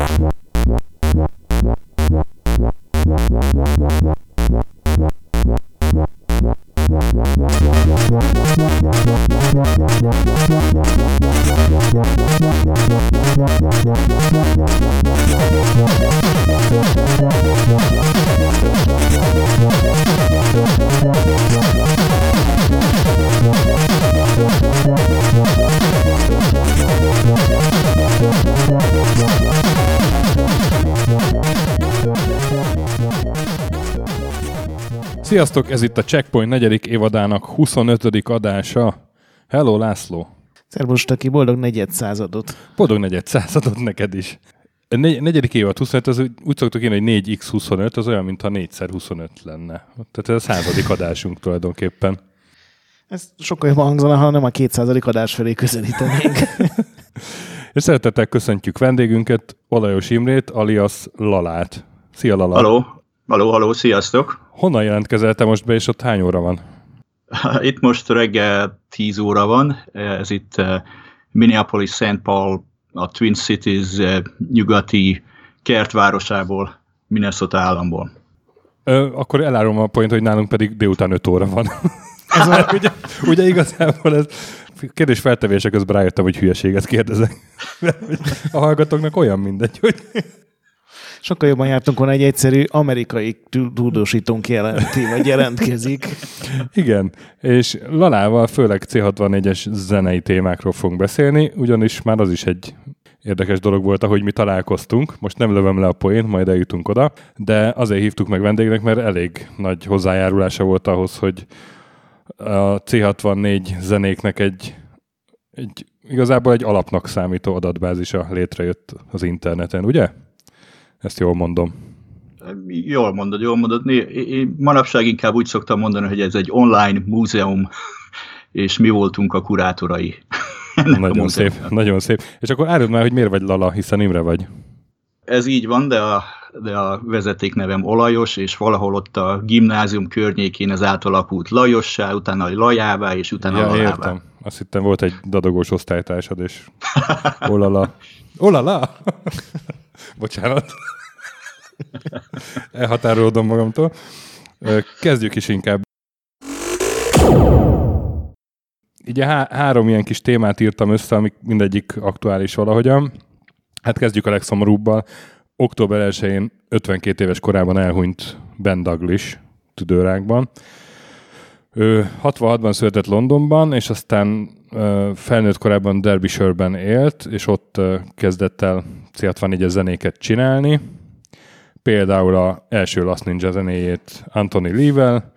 What? Sziasztok, ez itt a Checkpoint negyedik évadának 25. adása. Hello, László! Szervus, aki boldog negyed századot. Boldog negyed századot neked is. A negy- negyedik évad 25, az úgy úgy szoktuk írni, hogy 4x25, az olyan, mintha 4x25 lenne. Tehát ez a századik adásunk tulajdonképpen. Ez sokkal jobban hangzana, ha nem a 200. adás felé közelítenénk. És szeretettel köszöntjük vendégünket, Olajos Imrét, alias Lalát. Szia, Lala! Haló, haló, haló, sziasztok! Honnan jelentkezel te most be, és ott hány óra van? Itt most reggel 10 óra van, ez itt eh, Minneapolis, St. Paul, a Twin Cities eh, nyugati kertvárosából, Minnesota államból. Ö, akkor elárulom a point, hogy nálunk pedig délután 5 óra van. Ez a... ugye, ugye igazából ez kérdés feltevése közben rájöttem, hogy hülyeséget kérdezek. A hallgatóknak olyan mindegy, hogy Sokkal jobban jártunk volna egy egyszerű amerikai tud- tudósítónk jelenti, vagy jelentkezik. igen. És Lalával főleg C64-es zenei témákról fogunk beszélni, ugyanis már az is egy érdekes dolog volt, ahogy mi találkoztunk. Most nem lövöm le a poént, majd eljutunk oda, de azért hívtuk meg vendégnek, mert elég nagy hozzájárulása volt ahhoz, hogy a C64 zenéknek egy, egy igazából egy alapnak számító adatbázisa létrejött az interneten, ugye? Ezt jól mondom. Jól mondod, jól mondod. Én manapság inkább úgy szoktam mondani, hogy ez egy online múzeum, és mi voltunk a kurátorai. a Nagyon szép, nagyon szép. És akkor áruld már, hogy miért vagy Lala, hiszen Imre vagy. Ez így van, de a, de a vezetéknevem Olajos, és valahol ott a gimnázium környékén ez átalakult Lajossá, utána Lajává, és utána Ja, Lalává. értem. Azt hittem volt egy dadogós osztálytársad, és olala. Olala! Bocsánat. Elhatárolódom magamtól. Kezdjük is inkább. Így há- három ilyen kis témát írtam össze, amik mindegyik aktuális valahogyan. Hát kezdjük a legszomorúbbal. Október 1-én 52 éves korában elhunyt Ben Douglas tüdőrákban. Ő 66-ban született Londonban, és aztán ö, felnőtt korában Derbyshire-ben élt, és ott ö, kezdett el C64-es zenéket csinálni. Például a első Last Ninja zenéjét Anthony Lee-vel,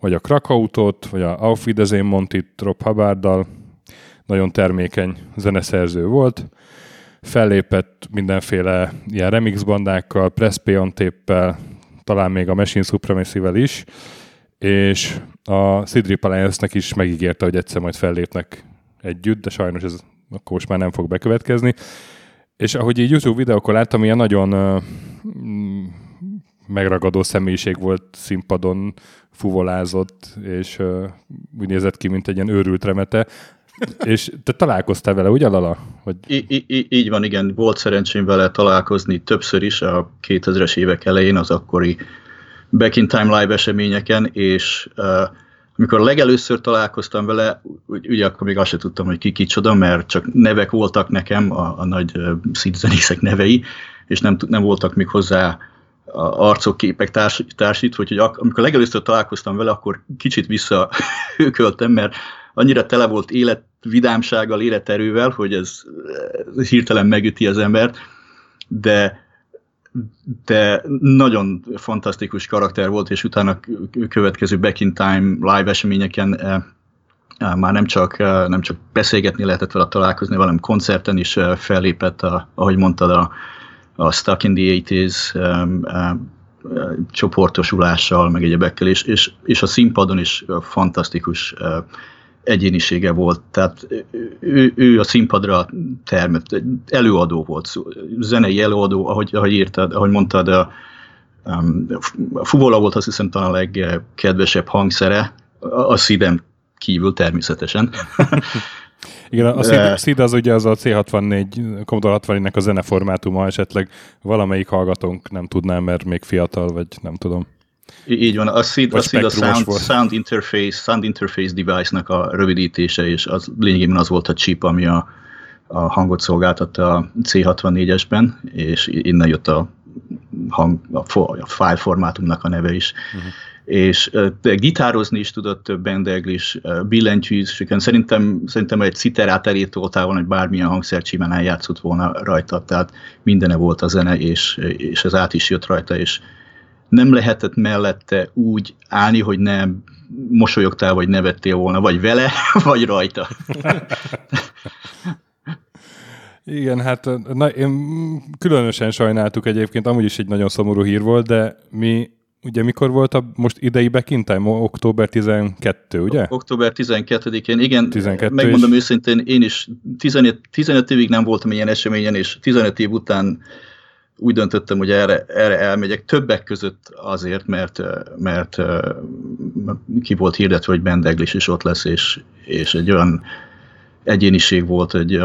vagy a Krakautot, vagy a Auf Wiedersehen Montit Rob Hubbard-dal. Nagyon termékeny zeneszerző volt. Fellépett mindenféle ilyen remix bandákkal, Press Play on tape talán még a Machine Supremacy-vel is, és a Sidrip Alliance-nek is megígérte, hogy egyszer majd fellépnek együtt, de sajnos ez akkor most már nem fog bekövetkezni. És ahogy így YouTube videókon láttam, ilyen nagyon megragadó személyiség volt színpadon, fuvolázott, és uh, úgy nézett ki, mint egy ilyen őrült remete. és te találkoztál vele, ugye Lala? Hogy... I- i- így van, igen, volt szerencsém vele találkozni többször is a 2000-es évek elején, az akkori Back in Time live eseményeken, és uh, amikor legelőször találkoztam vele, ugye akkor még azt sem tudtam, hogy ki kicsoda, mert csak nevek voltak nekem, a, a nagy uh, színzenészek nevei, és nem, nem voltak még hozzá a arcok, képek társ, társítva, úgyhogy ak- amikor legelőször találkoztam vele, akkor kicsit visszahőköltem, mert annyira tele volt élet, vidámsággal, életerővel, hogy ez, ez hirtelen megüti az embert, de de nagyon fantasztikus karakter volt, és utána következő Back in Time live eseményeken eh, eh, már nem csak, eh, nem csak beszélgetni lehetett vele találkozni, hanem koncerten is fellépett, a, ahogy mondtad, a, a Stuck in the 80s um, um, csoportosulással, meg egyebekkel, és, és, és a színpadon is fantasztikus uh, egyénisége volt. Tehát ő, ő a színpadra termett, előadó volt, zenei előadó, ahogy, ahogy írtad, ahogy mondtad, a, um, a fuvola volt azt hiszem talán a legkedvesebb hangszere, a, a szívem kívül természetesen. Igen, a SID, SID az ugye az a C64, Commodore 64-nek a zeneformátuma, esetleg valamelyik hallgatónk nem tudná, mert még fiatal, vagy nem tudom. Így van, a SID, a, SID a sound, sound, Interface, Sound Interface Device-nak a rövidítése, és az lényegében az volt a chip, ami a, a hangot szolgáltatta a C64-esben, és innen jött a, hang, a, a file formátumnak a neve is. Uh-huh és de gitározni is tudott Bendeglis, billentyűzéseken. Szerintem, szerintem egy citerát elítoltál volna, hogy bármilyen hangszercsímen eljátszott volna rajta, tehát mindene volt a zene, és, és ez át is jött rajta, és nem lehetett mellette úgy állni, hogy nem mosolyogtál, vagy nevettél volna, vagy vele, vagy rajta. Igen, hát na, én különösen sajnáltuk egyébként, amúgy is egy nagyon szomorú hír volt, de mi ugye mikor volt a most idei back time? Október 12, ugye? Október 12-én, igen. 12 megmondom és... őszintén, én is 15, 15 évig nem voltam ilyen eseményen, és 15 év után úgy döntöttem, hogy erre, erre elmegyek, többek között azért, mert, mert ki volt hirdetve, hogy Bendeglis is ott lesz, és, és egy olyan egyéniség volt, hogy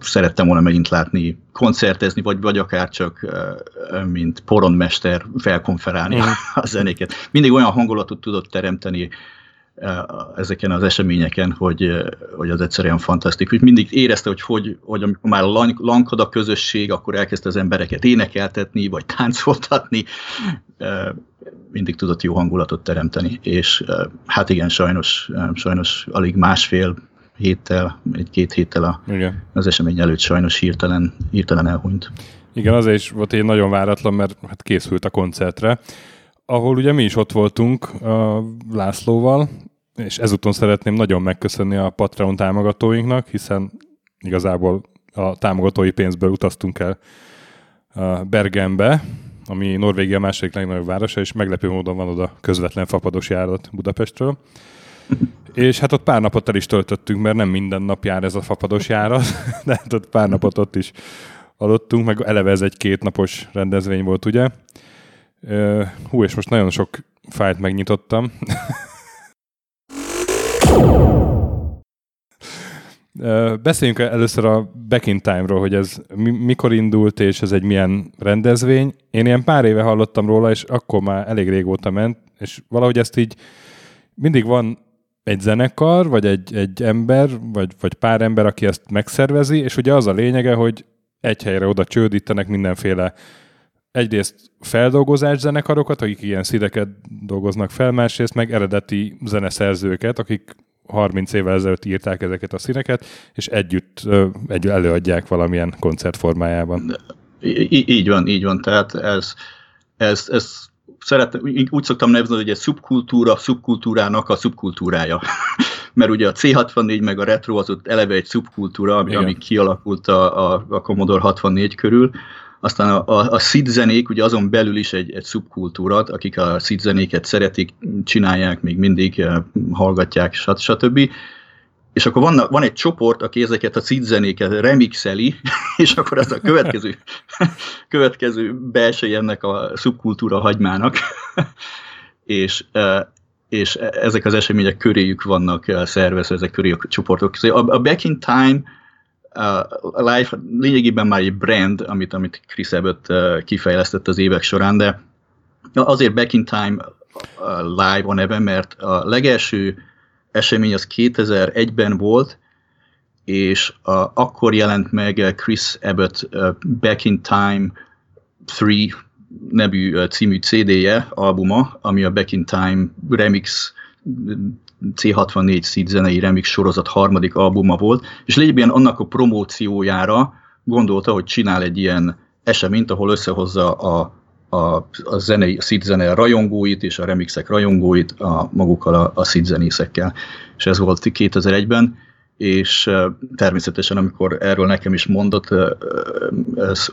szerettem volna megint látni koncertezni, vagy, vagy akár csak mint poronmester felkonferálni mm. a zenéket. Mindig olyan hangulatot tudott teremteni ezeken az eseményeken, hogy, hogy az egyszerűen fantasztikus. Mindig érezte, hogy, hogy, hogy amikor már lankad a közösség, akkor elkezdte az embereket énekeltetni, vagy táncoltatni, mindig tudott jó hangulatot teremteni, és hát igen, sajnos, sajnos alig másfél héttel, egy-két héttel a, Igen. az esemény előtt sajnos hirtelen, hirtelen elhunyt. Igen, azért is volt egy nagyon váratlan, mert hát készült a koncertre, ahol ugye mi is ott voltunk a Lászlóval, és ezúton szeretném nagyon megköszönni a Patreon támogatóinknak, hiszen igazából a támogatói pénzből utaztunk el Bergenbe, ami Norvégia második legnagyobb városa, és meglepő módon van oda közvetlen fapados járat Budapestről. És hát ott pár napot el is töltöttünk, mert nem minden nap jár ez a fapados járat, de hát ott pár napot ott is aludtunk, meg eleve ez egy kétnapos rendezvény volt, ugye? Hú, és most nagyon sok fájt megnyitottam. Beszéljünk először a Back in Time-ról, hogy ez mikor indult, és ez egy milyen rendezvény. Én ilyen pár éve hallottam róla, és akkor már elég régóta ment, és valahogy ezt így mindig van egy zenekar, vagy egy, egy ember, vagy, vagy pár ember, aki ezt megszervezi, és ugye az a lényege, hogy egy helyre oda csődítenek mindenféle egyrészt feldolgozás zenekarokat, akik ilyen szideket dolgoznak fel, másrészt meg eredeti zeneszerzőket, akik 30 évvel ezelőtt írták ezeket a színeket, és együtt egy előadják valamilyen koncertformájában. Így van, így van. Tehát ez, ez, ez szeret, úgy szoktam nevezni, hogy egy szubkultúra szubkultúrának a szubkultúrája. Mert ugye a C64 meg a retro az ott eleve egy szubkultúra, ami, ami kialakult a, a, a Commodore 64 körül. Aztán a, a, a SID zenék, ugye azon belül is egy, egy szubkultúra, akik a SID zenéket szeretik, csinálják, még mindig eh, hallgatják, stb és akkor van, van egy csoport, aki ezeket a zenéket remixeli, és akkor ez a következő, következő belső ennek a szubkultúra hagymának, és, e, és ezek az események köréjük vannak szervezve, ezek köré a csoportok. A, a Back in Time a Life lényegében már egy brand, amit, amit Chris Abbott e, kifejlesztett az évek során, de azért Back in Time live a neve, mert a legelső esemény az 2001-ben volt, és a, akkor jelent meg Chris Abbott uh, Back in Time 3 nevű uh, című CD-je, albuma, ami a Back in Time remix C64 Seed zenei remix sorozat harmadik albuma volt, és lényegében annak a promóciójára gondolta, hogy csinál egy ilyen eseményt, ahol összehozza a a, a, zenei, a szid zene rajongóit és a remixek rajongóit a, magukkal a, a szid zenészekkel. És ez volt 2001-ben, és természetesen, amikor erről nekem is mondott,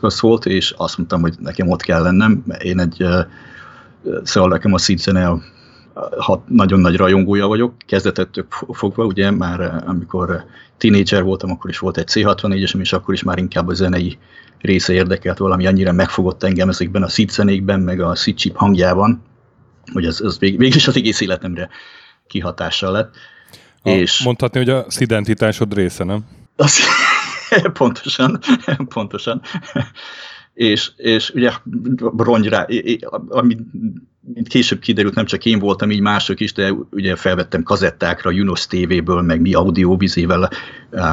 szólt, és azt mondtam, hogy nekem ott kell lennem, mert én egy, szóval nekem a szid zene nagyon nagy rajongója vagyok, kezdetettől fogva, ugye már amikor tínédzser voltam, akkor is volt egy C64-esem, és akkor is már inkább a zenei része érdekelt valami, annyira megfogott engem ezekben a szítszenékben, meg a szítsip hangjában, hogy ez, ez vég, végül is az egész életemre kihatással lett. A, és mondhatni, hogy a identitásod része, nem? Az, pontosan, pontosan. És, és ugye rongyra, ami mint később kiderült, nem csak én voltam, így mások is, de ugye felvettem kazettákra, Junos TV-ből, meg mi audióvizével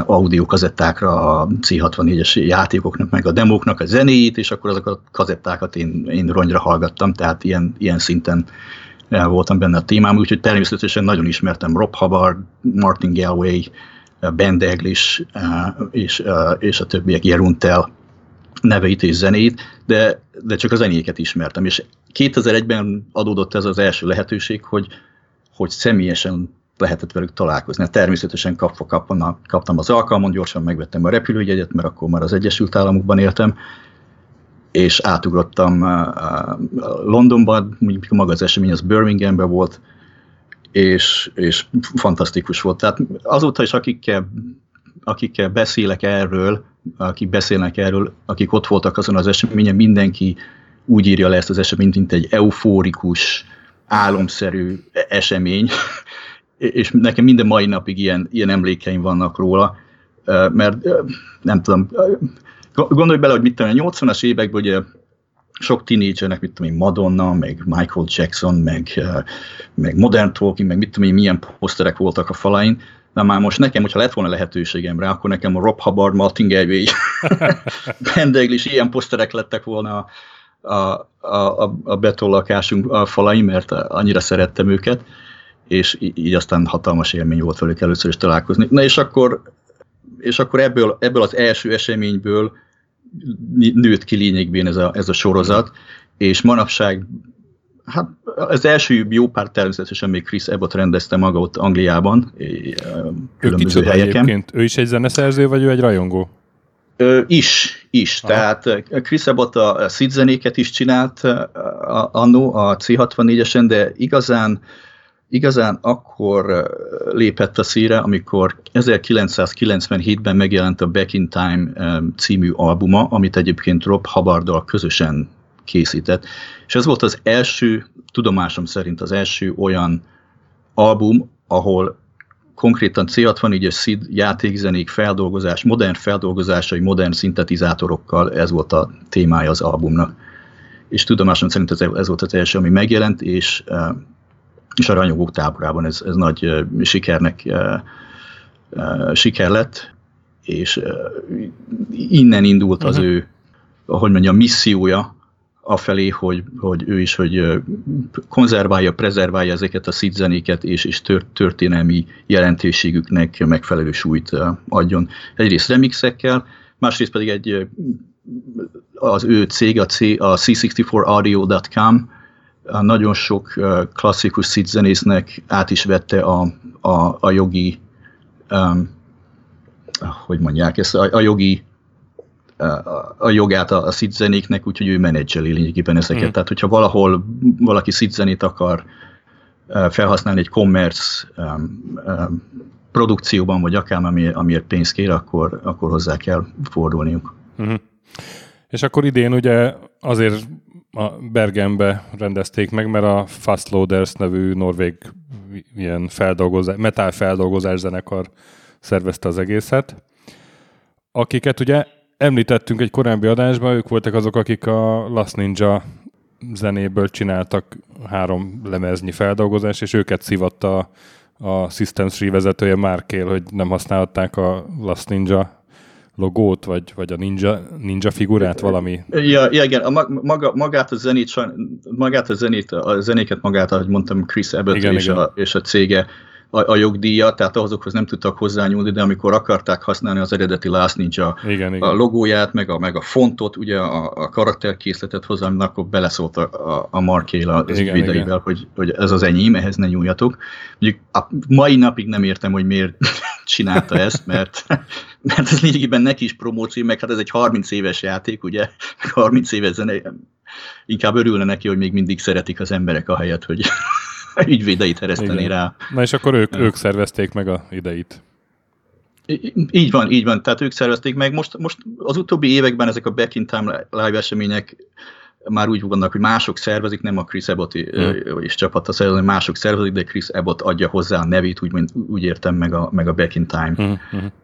audio kazettákra a C64-es játékoknak, meg a demóknak a zenéit, és akkor azokat a kazettákat én, én rongyra hallgattam, tehát ilyen, ilyen szinten voltam benne a témám, úgyhogy természetesen nagyon ismertem Rob Hubbard, Martin Galway, Ben Daglish és, és a többiek, Jeruntel neveit és zenét, de, de csak a zenéket ismertem, és 2001-ben adódott ez az első lehetőség, hogy, hogy személyesen lehetett velük találkozni. Hát természetesen kapva kapva kaptam az alkalmon, gyorsan megvettem a repülőjegyet, mert akkor már az Egyesült Államokban éltem, és átugrottam Londonban, mondjuk maga az esemény az Birminghamben volt, és, és fantasztikus volt. Tehát azóta is akikkel, akikkel beszélek erről, akik beszélnek erről, akik ott voltak azon az eseményen, mindenki úgy írja le ezt az eseményt, mint egy eufórikus, álomszerű esemény, és nekem minden mai napig ilyen, ilyen emlékeim vannak róla, mert nem tudom, gondolj bele, hogy mit tudom, a 80-as években ugye sok tínédzsernek, mit tudom én, Madonna, meg Michael Jackson, meg, meg Modern Talking, meg mit tudom én, milyen poszterek voltak a falain, Na már most nekem, hogyha lett volna lehetőségem rá, akkor nekem a Rob Hubbard, Martin Gervey, Bendegl is ilyen poszterek lettek volna a, a, a, a betollakásunk a falai, mert annyira szerettem őket, és így aztán hatalmas élmény volt velük először is találkozni. Na és akkor, és akkor ebből, ebből az első eseményből nőtt ki lényegben ez a, ez a sorozat, és manapság Hát az első jó pár természetesen még Chris Abbott rendezte maga ott Angliában, különböző ő helyeken. Egyébként? Ő is egy zeneszerző, vagy ő egy rajongó? Ö, is, is. Aha. Tehát Chris Abbott a Sid zenéket is csinált annó a C64-esen, de igazán igazán akkor lépett a szíre, amikor 1997-ben megjelent a Back in Time című albuma, amit egyébként Rob Hubbardal közösen készített. És ez volt az első, tudomásom szerint az első olyan album, ahol konkrétan C64-es SID játékzenék feldolgozás, modern feldolgozásai, modern szintetizátorokkal, ez volt a témája az albumnak. És tudomásom szerint ez, ez volt az első, ami megjelent, és, eh, és a ranyogók táborában ez, ez nagy eh, sikernek eh, siker lett, és innen indult az uh-huh. ő, hogy mondjam, missziója, afelé, hogy, hogy ő is hogy konzerválja, prezerválja ezeket a szidzenéket, és, és történelmi jelentőségüknek megfelelő súlyt adjon. Egyrészt remixekkel, másrészt pedig egy az ő cég, a, C, a C64audio.com nagyon sok klasszikus szidzenésznek át is vette a, a, a jogi um, hogy mondják ezt, a, a jogi a jogát a, a zenéknek, úgyhogy ő menedzseli lényegében ezeket. Mm. Tehát, hogyha valahol valaki zenét akar felhasználni egy commerce um, um, produkcióban, vagy akár amiért, amiért pénzt kér, akkor, akkor hozzá kell fordulniuk. Mm. És akkor idén ugye azért a Bergenbe rendezték meg, mert a Fast Loaders nevű norvég ilyen feldolgozás, metal feldolgozás zenekar szervezte az egészet, akiket ugye említettünk egy korábbi adásban, ők voltak azok, akik a Last Ninja zenéből csináltak három lemeznyi feldolgozás, és őket szivatta a Systems 3 vezetője Márkél, hogy nem használhatták a Last Ninja logót, vagy, vagy a ninja, ninja figurát, valami. Ja, ja igen, a maga, magát a zenét, magát a zenét, a zenéket magát, ahogy mondtam, Chris Abbott igen, és, igen. A, és a cége a, a jogdíjat, tehát azokhoz nem tudtak hozzányúlni, de amikor akarták használni az eredeti Last Ninja igen, igen. a logóját, meg a, meg a fontot, ugye a, a karakterkészletet hozzá, akkor beleszólt a, a, a Markél az igen, ügyvédeivel, hogy, hogy ez az enyém, ehhez ne nyúljatok. Mondjuk a mai napig nem értem, hogy miért csinálta ezt, mert, mert ez lényegében neki is promóció, meg hát ez egy 30 éves játék, ugye, 30 éves zene, inkább örülne neki, hogy még mindig szeretik az emberek a helyet, hogy ügyvédeit ereszteni rá. Na és akkor ők, ők szervezték meg a ideit. Így van, így van. Tehát ők szervezték meg. Most, most az utóbbi években ezek a Back in Time live események már úgy vannak, hogy mások szervezik, nem a Chris Abbott hmm. és csapata szervezik, mások szervezik, de Chris Abbott adja hozzá a nevét, úgy, úgy értem meg a, meg a Back in Time hmm.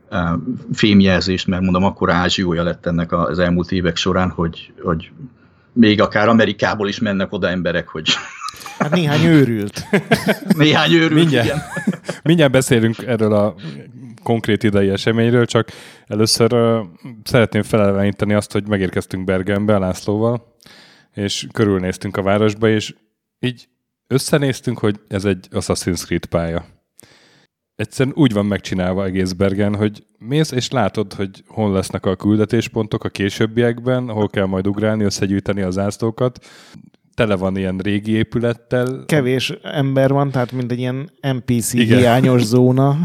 hmm. fémjelzést, mert mondom, akkor ázsiója lett ennek az elmúlt évek során, hogy, hogy még akár Amerikából is mennek oda emberek, hogy... Hát néhány őrült. néhány őrült, mindjárt, igen. mindjárt beszélünk erről a konkrét idei eseményről, csak először uh, szeretném feleleveníteni azt, hogy megérkeztünk Bergenbe a Lászlóval, és körülnéztünk a városba, és így összenéztünk, hogy ez egy Assassin's Creed pálya. Egyszerűen úgy van megcsinálva egész Bergen, hogy mész és látod, hogy hol lesznek a küldetéspontok a későbbiekben, hol kell majd ugrálni, összegyűjteni az zászlókat. Tele van ilyen régi épülettel. Kevés ember van, tehát mint egy ilyen NPC Igen. hiányos zóna.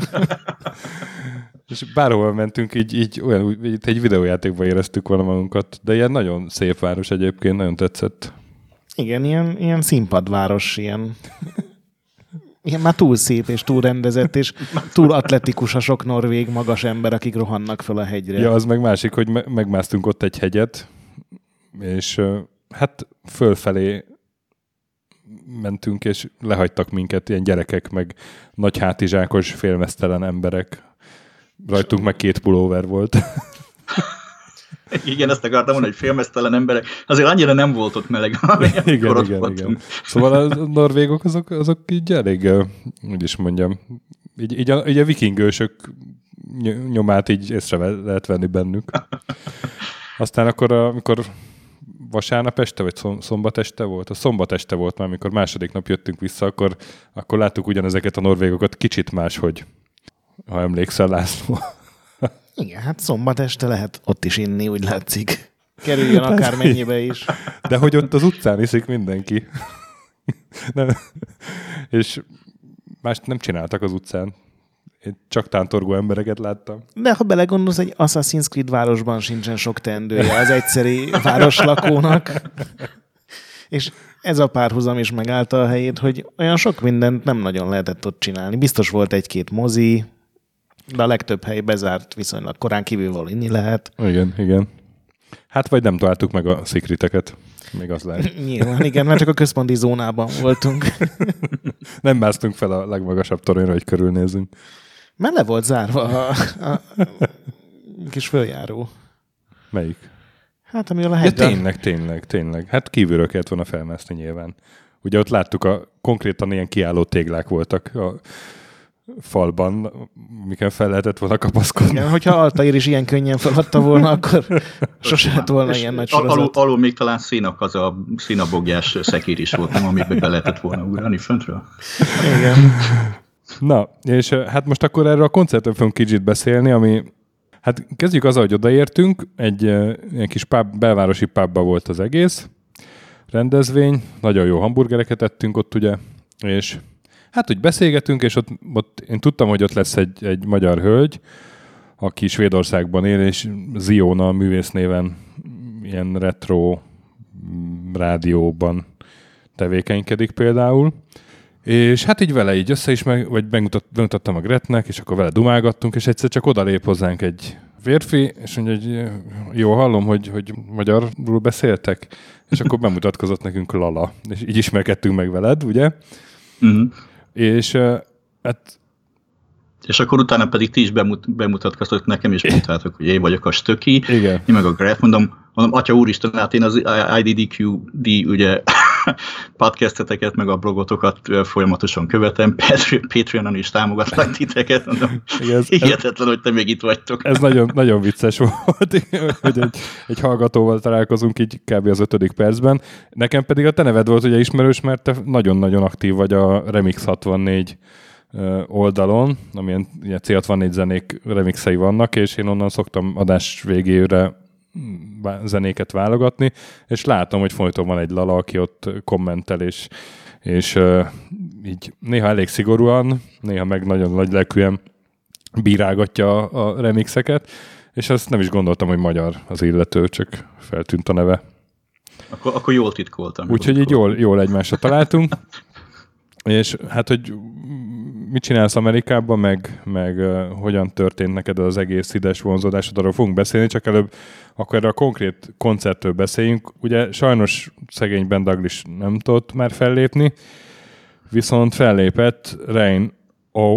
és bárhol mentünk, így, így olyan, így egy videójátékban éreztük volna magunkat, de ilyen nagyon szép város egyébként, nagyon tetszett. Igen, ilyen, ilyen színpadváros, ilyen igen, már túl szép és túl rendezett, és túl atletikus a sok norvég magas ember, akik rohannak fel a hegyre. Ja, az meg másik, hogy me- megmásztunk ott egy hegyet, és hát fölfelé mentünk, és lehagytak minket ilyen gyerekek, meg nagy hátizsákos, félmeztelen emberek. Rajtunk meg két pulóver volt. Igen, ezt akartam mondani, hogy filmesztelen emberek. Azért annyira nem volt ott meleg, igen, igen, igen. Szóval a norvégok azok, azok így elég, úgy is mondjam, így, így, a, így a vikingősök nyomát így észre lehet venni bennük. Aztán akkor, amikor vasárnap este, vagy szombat este volt? A szombat este volt már, amikor második nap jöttünk vissza, akkor, akkor láttuk ugyanezeket a norvégokat kicsit máshogy, ha emlékszel, László. Igen, hát szombat este lehet ott is inni, úgy látszik. Kerüljön akár mennyibe is. De hogy ott az utcán iszik mindenki. nem. És mást nem csináltak az utcán. Én csak tántorgó embereket láttam. De ha belegondolsz, egy Assassin's Creed városban sincsen sok teendője az egyszeri városlakónak. És ez a párhuzam is megállta a helyét, hogy olyan sok mindent nem nagyon lehetett ott csinálni. Biztos volt egy-két mozi, de a legtöbb hely bezárt viszonylag korán kívül inni lehet. Igen, igen. Hát vagy nem találtuk meg a szikriteket. Még az lehet. Nyilván, igen, mert csak a központi zónában voltunk. nem másztunk fel a legmagasabb toronyra, hogy körülnézünk. Mert le volt zárva a, a kis följáró. Melyik? Hát, ami a hegyen. Ja, tényleg, tényleg, tényleg. Hát kívülről kellett volna felmászni nyilván. Ugye ott láttuk, a konkrétan ilyen kiálló téglák voltak a falban, miken fel lehetett volna kapaszkodni. Igen, hogyha Altair is ilyen könnyen feladta volna, akkor sose lett volna ilyen nagy sorozat. Alul, alul még talán színak az a színabogjás szekír is volt, nem, amiben be lehetett volna ugrani föntről. Igen. Na, és hát most akkor erről a koncertről fogunk kicsit beszélni, ami Hát kezdjük azzal, hogy odaértünk, egy ilyen kis pub, belvárosi pubba volt az egész rendezvény, nagyon jó hamburgereket ettünk ott ugye, és Hát, hogy beszélgetünk, és ott, ott én tudtam, hogy ott lesz egy, egy magyar hölgy, aki Svédországban él, és Ziona művésznéven ilyen retro rádióban tevékenykedik például. És hát így vele így össze is, meg, vagy bemutat, bemutattam a Gretnek, és akkor vele dumálgattunk, és egyszer csak odalép hozzánk egy férfi, és mondja, hogy jó, hallom, hogy, hogy magyarul beszéltek, és akkor bemutatkozott nekünk Lala, és így ismerkedtünk meg veled, ugye? Uh-huh. És hát és akkor utána pedig ti is bemut, bemutatkoztok nekem, és mondtátok, hogy én vagyok a Stöki, Igen. én meg a Graf, mondom, mondom, atya úristen, hát én az IDDQD ugye podcasteteket, meg a blogotokat folyamatosan követem, Patreonon is támogatnak titeket, mondom, ez, hihetetlen, hogy te még itt vagytok. Ez nagyon, nagyon vicces volt, hogy egy, egy hallgatóval találkozunk így kb. az ötödik percben. Nekem pedig a te neved volt ugye ismerős, mert te nagyon-nagyon aktív vagy a Remix 64 oldalon, amilyen ilyen C64 zenék remixei vannak, és én onnan szoktam adás végére zenéket válogatni, és látom, hogy folyton van egy lala, aki ott kommentel, és, és uh, így néha elég szigorúan, néha meg nagyon nagy lelkűen bírálgatja a remixeket, és azt nem is gondoltam, hogy magyar az illető, csak feltűnt a neve. Akkor, akkor jól titkoltam. Úgyhogy így jól, jól egymásra találtunk. És hát, hogy mit csinálsz Amerikában, meg, meg uh, hogyan történt neked az egész ides vonzódásod, arról fogunk beszélni, csak előbb akkor erre a konkrét koncertről beszéljünk. Ugye sajnos szegény Ben Douglas nem tudott már fellépni, viszont fellépett Rain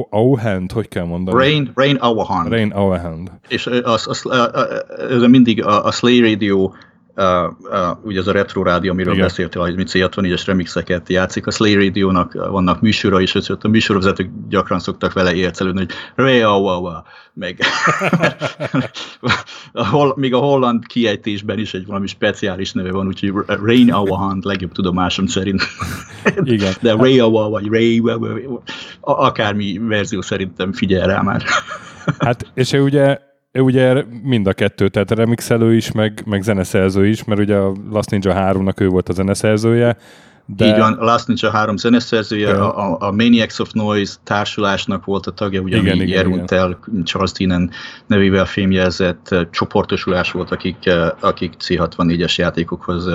Auhand, hogy kell mondani? Rain, Rain Auhand. Rain Auhand. És az, az, az, az, mindig a, a Slay Radio uh, ugye az a retro rádió, amiről Igen. beszéltél, hogy mit 64-es remixeket játszik, a Slay Radio-nak vannak műsora is, és a műsorvezetők gyakran szoktak vele ércelődni, hogy Rea, wa, wa, meg a hol, még a holland kiejtésben is egy valami speciális neve van, úgyhogy Rain Hand legjobb tudomásom szerint. Igen. De Rea, wa, vagy Ray, akármi verzió szerintem figyel rá már. hát, és ugye ugye mind a kettő, tehát remixelő is, meg, meg zeneszerző is, mert ugye a Last Ninja 3-nak ő volt a zeneszerzője. De... Így van, a Last Ninja 3 zeneszerzője, ja. a, a Maniacs of Noise társulásnak volt a tagja, ugye igen, igen, Jerunt el, Charles Deanen nevével fémjelzett csoportosulás volt, akik, akik C64-es játékokhoz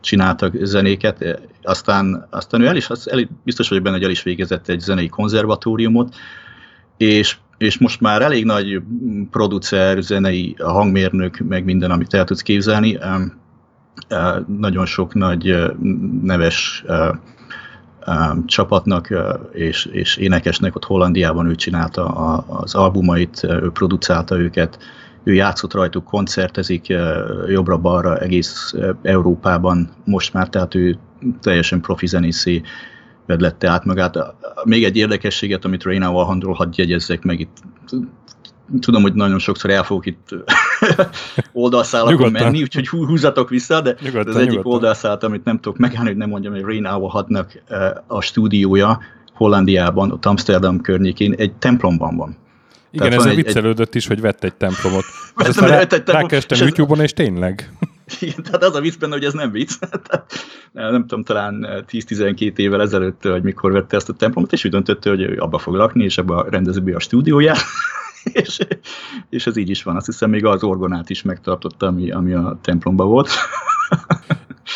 csináltak zenéket. Aztán, aztán ő el is, el, biztos vagyok benne, hogy el is végezett egy zenei konzervatóriumot, és és most már elég nagy producer, zenei hangmérnök, meg minden, amit el tudsz képzelni. Nagyon sok nagy neves csapatnak és, és énekesnek ott Hollandiában ő csinálta az albumait, ő producálta őket, ő játszott rajtuk, koncertezik jobbra-balra egész Európában most már, tehát ő teljesen profi zenészé vedlette át magát. Még egy érdekességet, amit Reina Walhandról hadd jegyezzek meg itt. Tudom, hogy nagyon sokszor el fogok itt oldalszálakon menni, úgyhogy húzatok vissza, de nyugodtan, az egyik nyugodtan. oldalszálat, amit nem tudok megállni, hogy nem mondjam, hogy Reina Walhadnak eh, a stúdiója Hollandiában, ott Amsterdam környékén egy templomban van. Igen, ez viccelődött egy... is, hogy vett egy templomot. Aztán rá, rákerestem YouTube-on, és tényleg. Igen, tehát az a vicc benne, hogy ez nem vicc. nem tudom, talán 10-12 évvel ezelőtt, hogy mikor vette ezt a templomot, és úgy döntötte, hogy ő abba fog lakni, és abba rendezi be a stúdióját. és, és ez így is van. Azt hiszem, még az orgonát is megtartotta, ami, ami a templomban volt.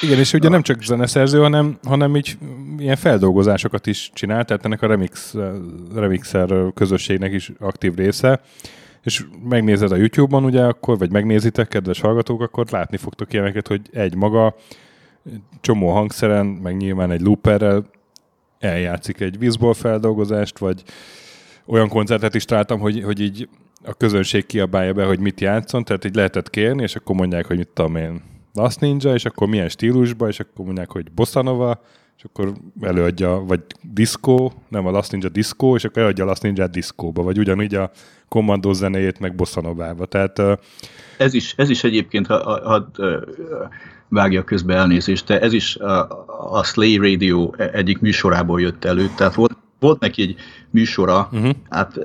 Igen, és ugye nem csak zeneszerző, hanem, hanem így ilyen feldolgozásokat is csinál, tehát ennek a remix, remixer közösségnek is aktív része és megnézed a YouTube-on, ugye, akkor, vagy megnézitek, kedves hallgatók, akkor látni fogtok ilyeneket, hogy egy maga csomó hangszeren, meg nyilván egy looperrel eljátszik egy vízból feldolgozást, vagy olyan koncertet is találtam, hogy, hogy így a közönség kiabálja be, hogy mit játszon, tehát így lehetett kérni, és akkor mondják, hogy mit tudom én, Last Ninja, és akkor milyen stílusba, és akkor mondják, hogy Bossa Nova, és akkor előadja, vagy disco, nem a Last Ninja disco, és akkor előadja a Last Ninja diszkóba, vagy ugyanúgy a kommandó zenéjét meg bosszanobába. Tehát, ez, is, ez is egyébként, ha, ha, ha vágja közbe elnézést, de ez is a, a Slay Radio egyik műsorából jött elő, tehát volt, volt neki egy műsora, uh-huh. hát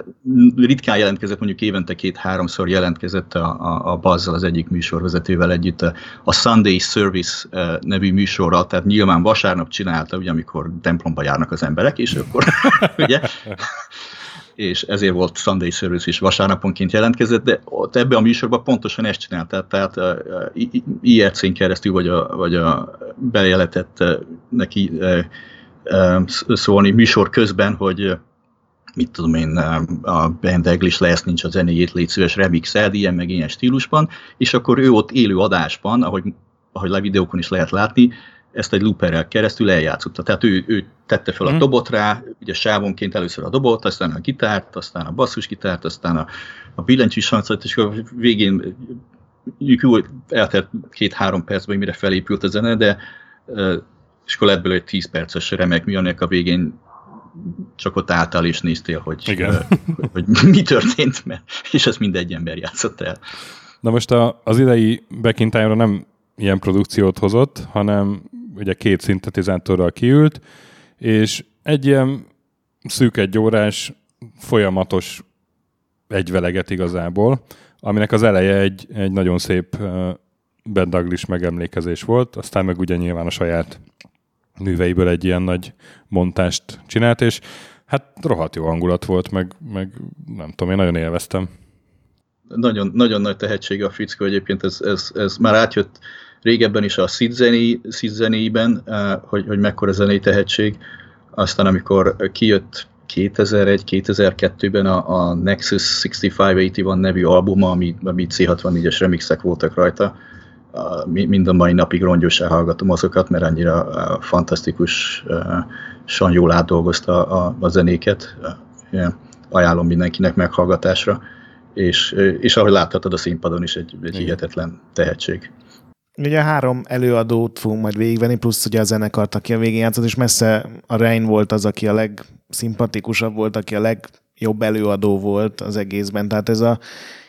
ritkán jelentkezett, mondjuk évente két-háromszor jelentkezett a, a, a Bazzal, az egyik műsorvezetővel együtt a Sunday Service nevű műsorra, tehát nyilván vasárnap csinálta, ugye amikor templomba járnak az emberek, és akkor ugye és ezért volt Sunday Service is vasárnaponként jelentkezett, de ott ebbe a műsorban pontosan ezt csinálta, tehát IRC-n keresztül, vagy a, vagy a bejeletett neki szólni műsor közben, hogy mit tudom én, a Ben Daglish lesz, nincs a zenéjét, légy szíves remixeld, ilyen meg ilyen stílusban, és akkor ő ott élő adásban, ahogy, ahogy le videókon is lehet látni, ezt egy looperrel keresztül eljátszotta. Tehát ő, ő tette fel a mhm. dobot rá, ugye sávonként először a dobot, aztán a gitárt, aztán a basszusgitárt, aztán a, a billentyűs és akkor végén jó, eltelt két-három percben, mire felépült a zene, de és akkor lett belőle egy 10 perces remek mi, a végén csak ott álltál és néztél, hogy, Igen. hogy mi történt, mert, és ezt mindegy ember játszott el. Na most a, az idei Back in Time-ra nem ilyen produkciót hozott, hanem ugye két szintetizátorral kiült, és egy ilyen szűk egy órás folyamatos egyveleget igazából, aminek az eleje egy, egy nagyon szép Ben Douglas megemlékezés volt, aztán meg ugye nyilván a saját műveiből egy ilyen nagy montást csinált, és hát rohadt jó hangulat volt, meg, meg nem tudom, én nagyon élveztem. Nagyon, nagyon nagy tehetség a fickó egyébként, ez, ez, ez már átjött régebben is a Sid, zené, Sid zenéiben, eh, hogy, hogy mekkora zenei tehetség. aztán amikor kijött 2001-2002-ben a, a Nexus 6581 nevű albuma, ami, ami C64-es remixek voltak rajta, a, mind a mai napig rongyosá hallgatom azokat, mert annyira fantasztikus, uh, jól átdolgozta a, a zenéket. Ajánlom mindenkinek meghallgatásra, és, és ahogy láthatod a színpadon is egy, egy hihetetlen tehetség. Ugye három előadót fogunk majd végigvenni, plusz ugye a zenekart, aki a végén játszott, és messze a Rein volt az, aki a legszimpatikusabb volt, aki a legjobb előadó volt az egészben. Tehát ez a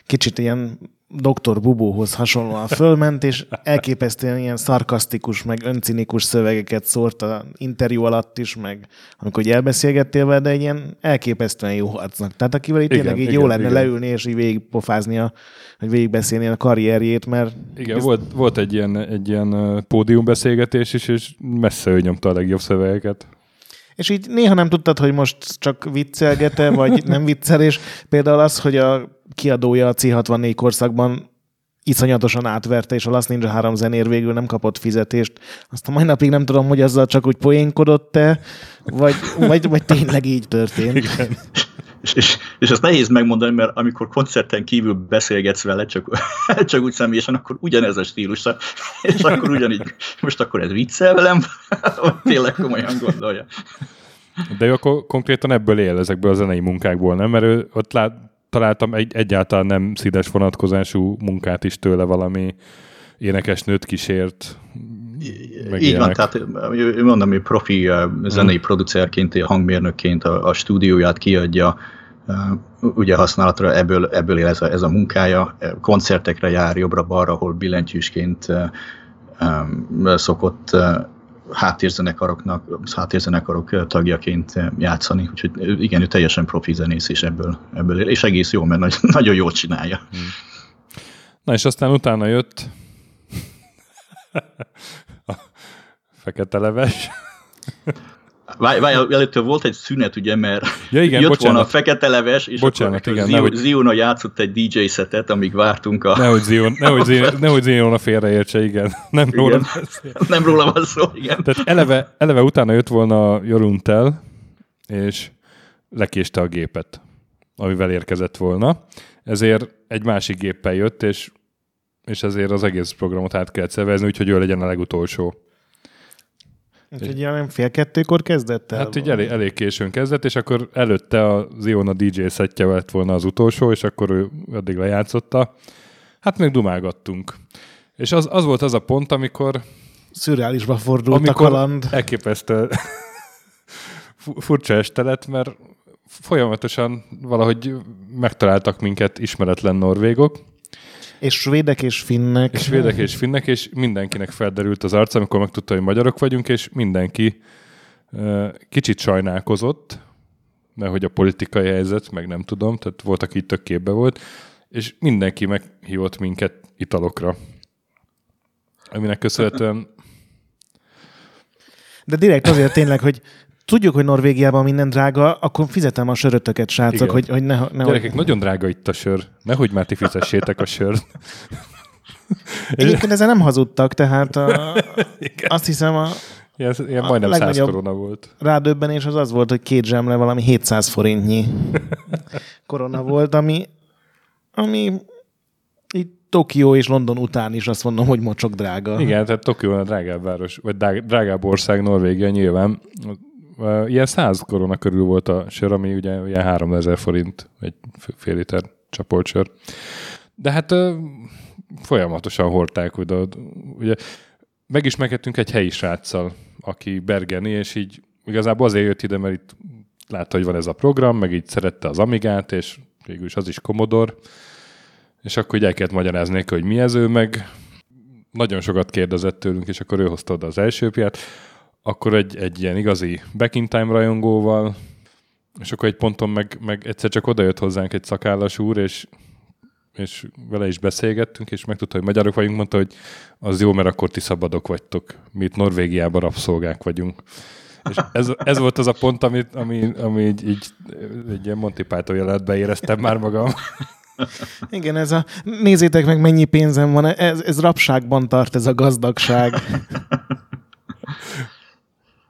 kicsit ilyen Dr. Bubóhoz hasonlóan fölment, és elképesztően ilyen szarkasztikus, meg öncinikus szövegeket szórt a interjú alatt is, meg amikor elbeszélgettél vele, de egy ilyen elképesztően jó arcnak. Tehát akivel itt tényleg így igen, jó lenne igen. leülni, és így végigpofázni, a, vagy végigbeszélni a karrierjét, mert... Igen, ez... volt, volt egy ilyen, egy ilyen pódiumbeszélgetés is, és messze ő nyomta a legjobb szövegeket. És így néha nem tudtad, hogy most csak viccelgete, vagy nem viccel, és például az, hogy a kiadója a C64 korszakban iszonyatosan átverte, és a Last Ninja 3 zenér végül nem kapott fizetést. Azt a mai napig nem tudom, hogy azzal csak úgy poénkodott-e, vagy, vagy, vagy tényleg így történt. Igen. És, és, és azt nehéz megmondani, mert amikor koncerten kívül beszélgetsz vele, csak, csak úgy személyesen, akkor ugyanez a stílusa, és akkor ugyanígy, most akkor ez viccel velem, vagy tényleg komolyan gondolja. De ő akkor konkrétan ebből él, ezekből a zenei munkákból, nem? Mert ő ott lát, találtam egy egyáltalán nem színes vonatkozású munkát is tőle valami énekesnőt kísért. Így ilyenek. van, tehát mondom, hogy profi zenei hmm. producerként, hangmérnökként a, a stúdióját kiadja, ugye használatra ebből, ebből él ez a, ez a munkája, koncertekre jár jobbra-balra, ahol billentyűsként szokott háttérzenekaroknak, háttérzenekarok tagjaként játszani, úgyhogy igen, ő teljesen profi zenész is ebből, ebből él, és egész jó, mert nagy, nagyon jól csinálja. Hmm. Na és aztán utána jött a fekete leves. Várj, várj, előttől volt egy szünet, ugye, mert ja, igen, jött bocsánat. volna a fekete leves, és bocsánat, akkor igen, nehogy... Ziona játszott egy DJ szetet, amíg vártunk a... Nehogy Zion, nehogy Zion, nehogy Zion a félreértse, igen. Nem igen. róla Nem róla van szó, igen. Tehát eleve, eleve utána jött volna Joruntel, és lekéste a gépet, amivel érkezett volna. Ezért egy másik géppel jött, és, és ezért az egész programot át kellett szervezni, úgyhogy ő legyen a legutolsó. Úgyhogy ilyen fél kettőkor kezdett el? Hát így elég, elég későn kezdett, és akkor előtte a Ziona DJ szettje lett volna az utolsó, és akkor ő addig lejátszotta. Hát még dumálgattunk. És az, az volt az a pont, amikor... Szürreálisba fordult amikor a kaland. elképesztő furcsa este lett, mert folyamatosan valahogy megtaláltak minket ismeretlen norvégok, és svédek és finnek. És svédek és finnek, és mindenkinek felderült az arca, amikor megtudta, hogy magyarok vagyunk, és mindenki kicsit sajnálkozott, mert hogy a politikai helyzet, meg nem tudom, tehát volt, aki tök képbe volt, és mindenki meghívott minket italokra. Aminek köszönhetően de direkt azért tényleg, hogy tudjuk, hogy Norvégiában minden drága, akkor fizetem a sörötöket, srácok, Igen. hogy, hogy ne, ne... Gyerekek, hogy... nagyon drága itt a sör. Nehogy már ti fizessétek a sört. Egyébként ezzel nem hazudtak, tehát a, azt hiszem a, Ilyen, ilyen majdnem 100 korona volt. Rádöbbenés az az volt, hogy két zsemle valami 700 forintnyi korona volt, ami, ami itt Tokió és London után is azt mondom, hogy mocsok drága. Igen, tehát Tokió a drágább város, vagy drágább ország Norvégia nyilván ilyen 100 korona körül volt a sör, ami ugye ilyen 3000 forint egy fél liter csapolt. De hát folyamatosan hordták oda. Ugye megismerkedtünk egy helyi sráccal, aki Bergeni, és így igazából azért jött ide, mert itt látta, hogy van ez a program, meg így szerette az Amigát, és végül is az is Commodore, és akkor így el kellett magyarázni hogy mi ez ő, meg nagyon sokat kérdezett tőlünk, és akkor ő hozta oda az első piát akkor egy, egy ilyen igazi back in time rajongóval, és akkor egy ponton meg, meg egyszer csak odajött hozzánk egy szakállas úr, és, és vele is beszélgettünk, és megtudta, hogy magyarok vagyunk, mondta, hogy az jó, mert akkor ti szabadok vagytok. Mi itt Norvégiában rabszolgák vagyunk. És ez, ez volt az a pont, ami, ami, ami így, így egy ilyen Monty Python jelenetben éreztem már magam. Igen, ez a nézzétek meg mennyi pénzem van, ez, ez rapságban tart ez a gazdagság.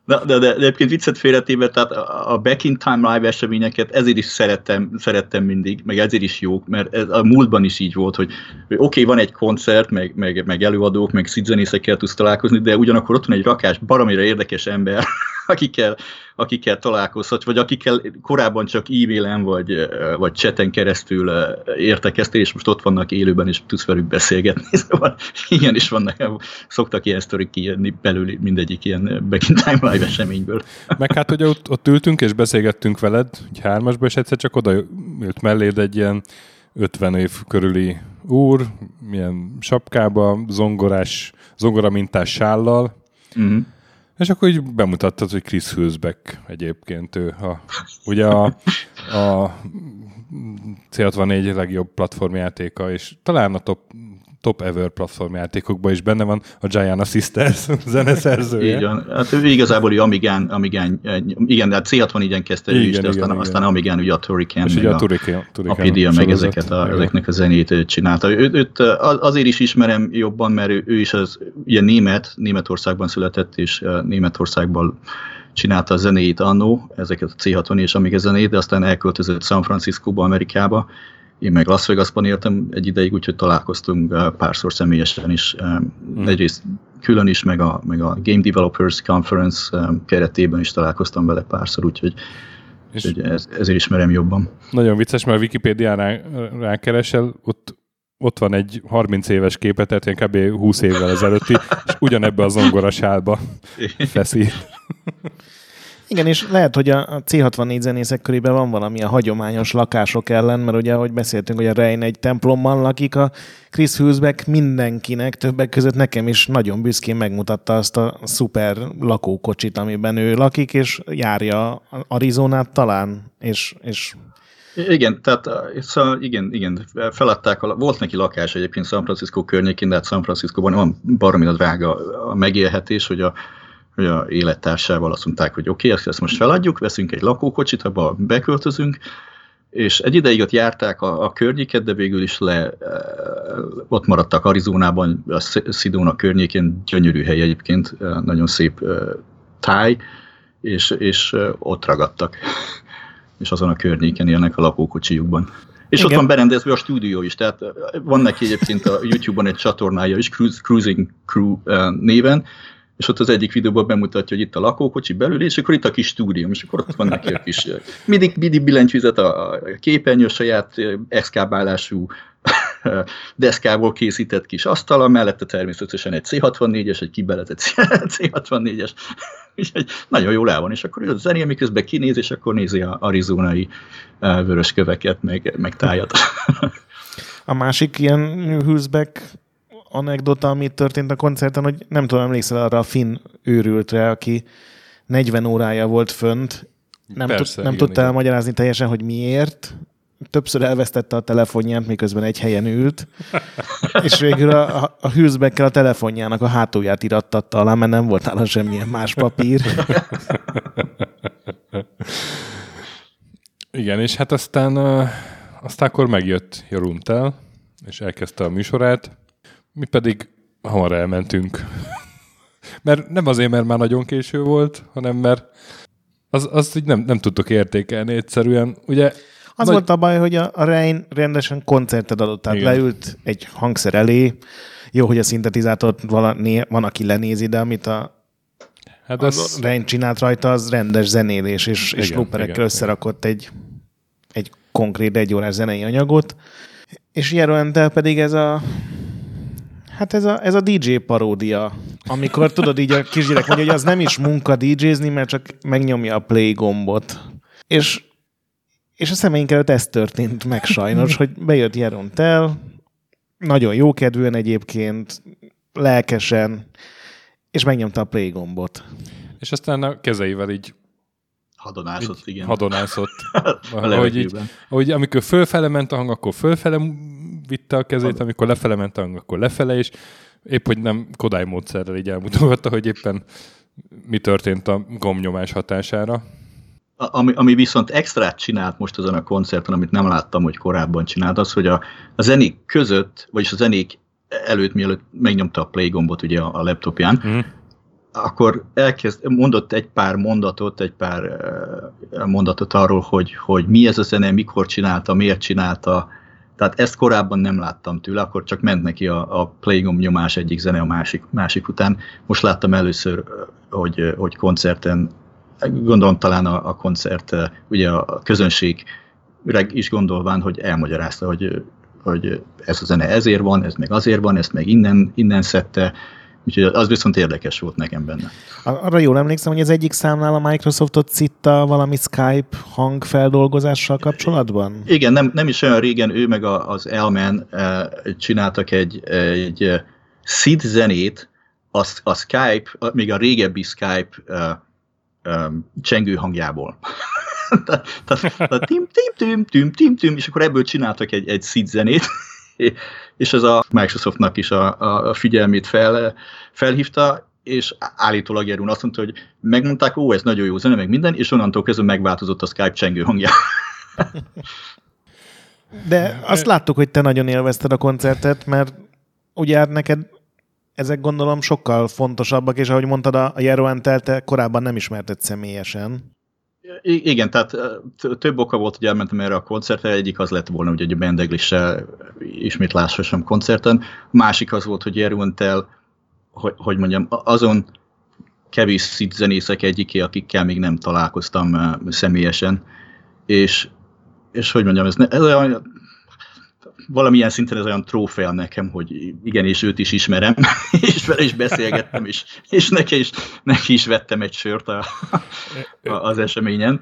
De, de, de, egyébként viccet félretéve, tehát a Back in Time live eseményeket ezért is szerettem, szerettem mindig, meg ezért is jók, mert ez a múltban is így volt, hogy oké, okay, van egy koncert, meg, meg, meg előadók, meg szidzenészekkel tudsz találkozni, de ugyanakkor ott van egy rakás baromira érdekes ember, akikkel, akikkel találkozhat, vagy akikkel korábban csak e-mailen vagy, vagy cseten keresztül értekeztél, és most ott vannak élőben, és tudsz velük beszélgetni. Szóval ilyen is vannak, szoktak ilyen sztorik kijönni belül mindegyik ilyen Back in Time Live eseményből. Meg hát, hogy ott, ott ültünk és beszélgettünk veled, hogy hármasba, és egyszer csak oda ült melléd egy ilyen 50 év körüli úr, milyen sapkába, zongorás, zongora mintás sállal, uh-huh. És akkor így bemutattad, hogy Chris Hülsbeck egyébként ő. A, ugye a, a C64 legjobb platformjátéka, és talán a top top ever platformjátékokban is benne van a Gianna Sisters zeneszerzője. Így van. Hát ő igazából Amigán, Amigán, igen, de hát C64-en kezdte igen, ő is, de aztán, igen. aztán Amigán ugye a Turrican, meg a, Turrican, Turrican Apidia, meg ezeket a, ezeknek a zenét csinálta. Ő, őt azért is ismerem jobban, mert ő, ő is az, ugye német, Németországban született, és Németországban csinálta a zenéit annó, ezeket a C60 és Amiga zenét, de aztán elköltözött San Francisco-ba, Amerikába, én meg Las Vegasban éltem egy ideig, úgyhogy találkoztunk párszor személyesen is. Hmm. Egyrészt külön is, meg a, meg a Game Developers Conference keretében is találkoztam vele párszor, úgyhogy és úgyhogy ez, ezért ismerem jobban. Nagyon vicces, mert a Wikipédián rá, rákeresel, ott ott van egy 30 éves képet, tehát ilyen kb. 20 évvel ezelőtti, és ugyanebbe a zongorasálba feszi. Igen, és lehet, hogy a C64 zenészek körében van valami a hagyományos lakások ellen, mert ugye, ahogy beszéltünk, hogy a Rein egy templomban lakik, a Chris Hülsbeck mindenkinek, többek között nekem is nagyon büszkén megmutatta azt a szuper lakókocsit, amiben ő lakik, és járja Arizonát talán, és, és igen, tehát szóval igen, igen, feladták, a, volt neki lakás egyébként San Francisco környékén, de hát San Francisco-ban van baromi drága a megélhetés, hogy a hogy a élettársával azt mondták, hogy oké, okay, ezt most feladjuk, veszünk egy lakókocsit, abba beköltözünk, és egy ideig ott járták a, a környéket, de végül is le, e, ott maradtak Arizonában, a Sidona környékén, gyönyörű hely egyébként, e, nagyon szép e, táj, és, és ott ragadtak, és azon a környéken élnek a lakókocsijukban. És Igen. ott van berendezve a stúdió is, tehát van neki egyébként a YouTube-on egy csatornája is, Cruising Crew néven, és ott az egyik videóban bemutatja, hogy itt a lakókocsi belül, és akkor itt a kis stúdium, és akkor ott van neki a kis mindig, mindig billentyűzet a, képernyő, saját exkábálású deszkából készített kis asztala, mellette természetesen egy C64-es, egy kibeletett C64-es, és egy nagyon jól el van, és akkor a zenél miközben kinéz, és akkor nézi a arizonai vörös köveket, meg, meg tájat. A másik ilyen Hülsbeck anekdota, ami történt a koncerten, hogy nem tudom, emlékszel arra a finn őrültre, aki 40 órája volt fönt, nem, Persze, tud, nem igen, tudta igen. elmagyarázni teljesen, hogy miért, többször elvesztette a telefonját, miközben egy helyen ült, és végül a, a, a Hülsbeckkel a telefonjának a hátulját irattatta alá, mert nem volt nála semmilyen más papír. Igen, és hát aztán, aztán akkor megjött Joruntel, és elkezdte a műsorát, mi pedig hamar elmentünk. mert nem azért, mert már nagyon késő volt, hanem mert az, az így nem, nem tudtok értékelni egyszerűen. Ugye az nagy... volt a baj, hogy a, a Rein rendesen koncertet adott, tehát Igen. leült egy hangszer elé. Jó, hogy a szintetizátort valami, van, aki lenézi, de amit a, hát az... a Rein csinált rajta, az rendes zenélés, és, igen, és looperekkel összerakott egy, egy konkrét egy órás zenei anyagot. És Jeroentel pedig ez a Hát ez a, ez a DJ paródia, amikor tudod így a kisgyerek mondja, hogy az nem is munka DJ-zni, mert csak megnyomja a play gombot. És, és a szemeink előtt ez történt meg sajnos, hogy bejött Jeron Tell, nagyon jókedvűen egyébként, lelkesen, és megnyomta a play gombot. És aztán a kezeivel így Hadonászott, így igen. Hadonászott. ahogy, így, ahogy amikor fölfele ment a hang, akkor fölfele vitte a kezét, amikor lefele ment akkor lefele, és épp, hogy nem Kodály módszerrel így elmutogatta, hogy éppen mi történt a gomnyomás hatására. Ami, ami viszont extrát csinált most azon a koncerten, amit nem láttam, hogy korábban csinált, az, hogy a, a zenék között, vagyis a zenék előtt, mielőtt megnyomta a play gombot ugye a, a laptopján, mm akkor elkezd, mondott egy pár mondatot, egy pár mondatot arról, hogy, hogy mi ez a zene, mikor csinálta, miért csinálta, tehát ezt korábban nem láttam tőle, akkor csak ment neki a, a playgom nyomás egyik zene a másik, másik után. Most láttam először, hogy, hogy koncerten, gondolom talán a, a koncert, ugye a közönség is gondolván, hogy elmagyarázta, hogy, hogy ez a zene ezért van, ez meg azért van, ezt meg innen, innen szedte, Úgyhogy az viszont érdekes volt nekem benne. Arra jól emlékszem, hogy az egyik számnál a Microsoftot citta valami Skype hangfeldolgozással kapcsolatban? Igen, nem, nem is olyan régen ő meg a, az Elmen e, csináltak egy, egy SID zenét, a, a Skype, még a régebbi Skype e, e, csengő hangjából. tehát tim, tim, tim, tim, tim, tim, és akkor ebből csináltak egy, egy SID zenét, és ez a Microsoftnak is a, a figyelmét fel, felhívta, és állítólag Jerun azt mondta, hogy megmondták, ó, ez nagyon jó zene, meg minden, és onnantól kezdve megváltozott a Skype csengő hangja. De azt láttuk, hogy te nagyon élvezted a koncertet, mert ugye hát neked ezek gondolom sokkal fontosabbak, és ahogy mondtad, a Jeroen te korábban nem ismerted személyesen. Igen, tehát több oka volt, hogy elmentem erre a koncertre. Egyik az lett volna, hogy a Ben Daglish-sel ismét lássam koncerten. Másik az volt, hogy Jeroen hogy, hogy mondjam, azon kevés szit zenészek egyiké, akikkel még nem találkoztam személyesen. És, és hogy mondjam, ez, ne, ez olyan, valamilyen szinten ez olyan trófea nekem, hogy igen, és őt is ismerem, és vele is beszélgettem, és, és neki, is, neki is vettem egy sört a, a, az eseményen.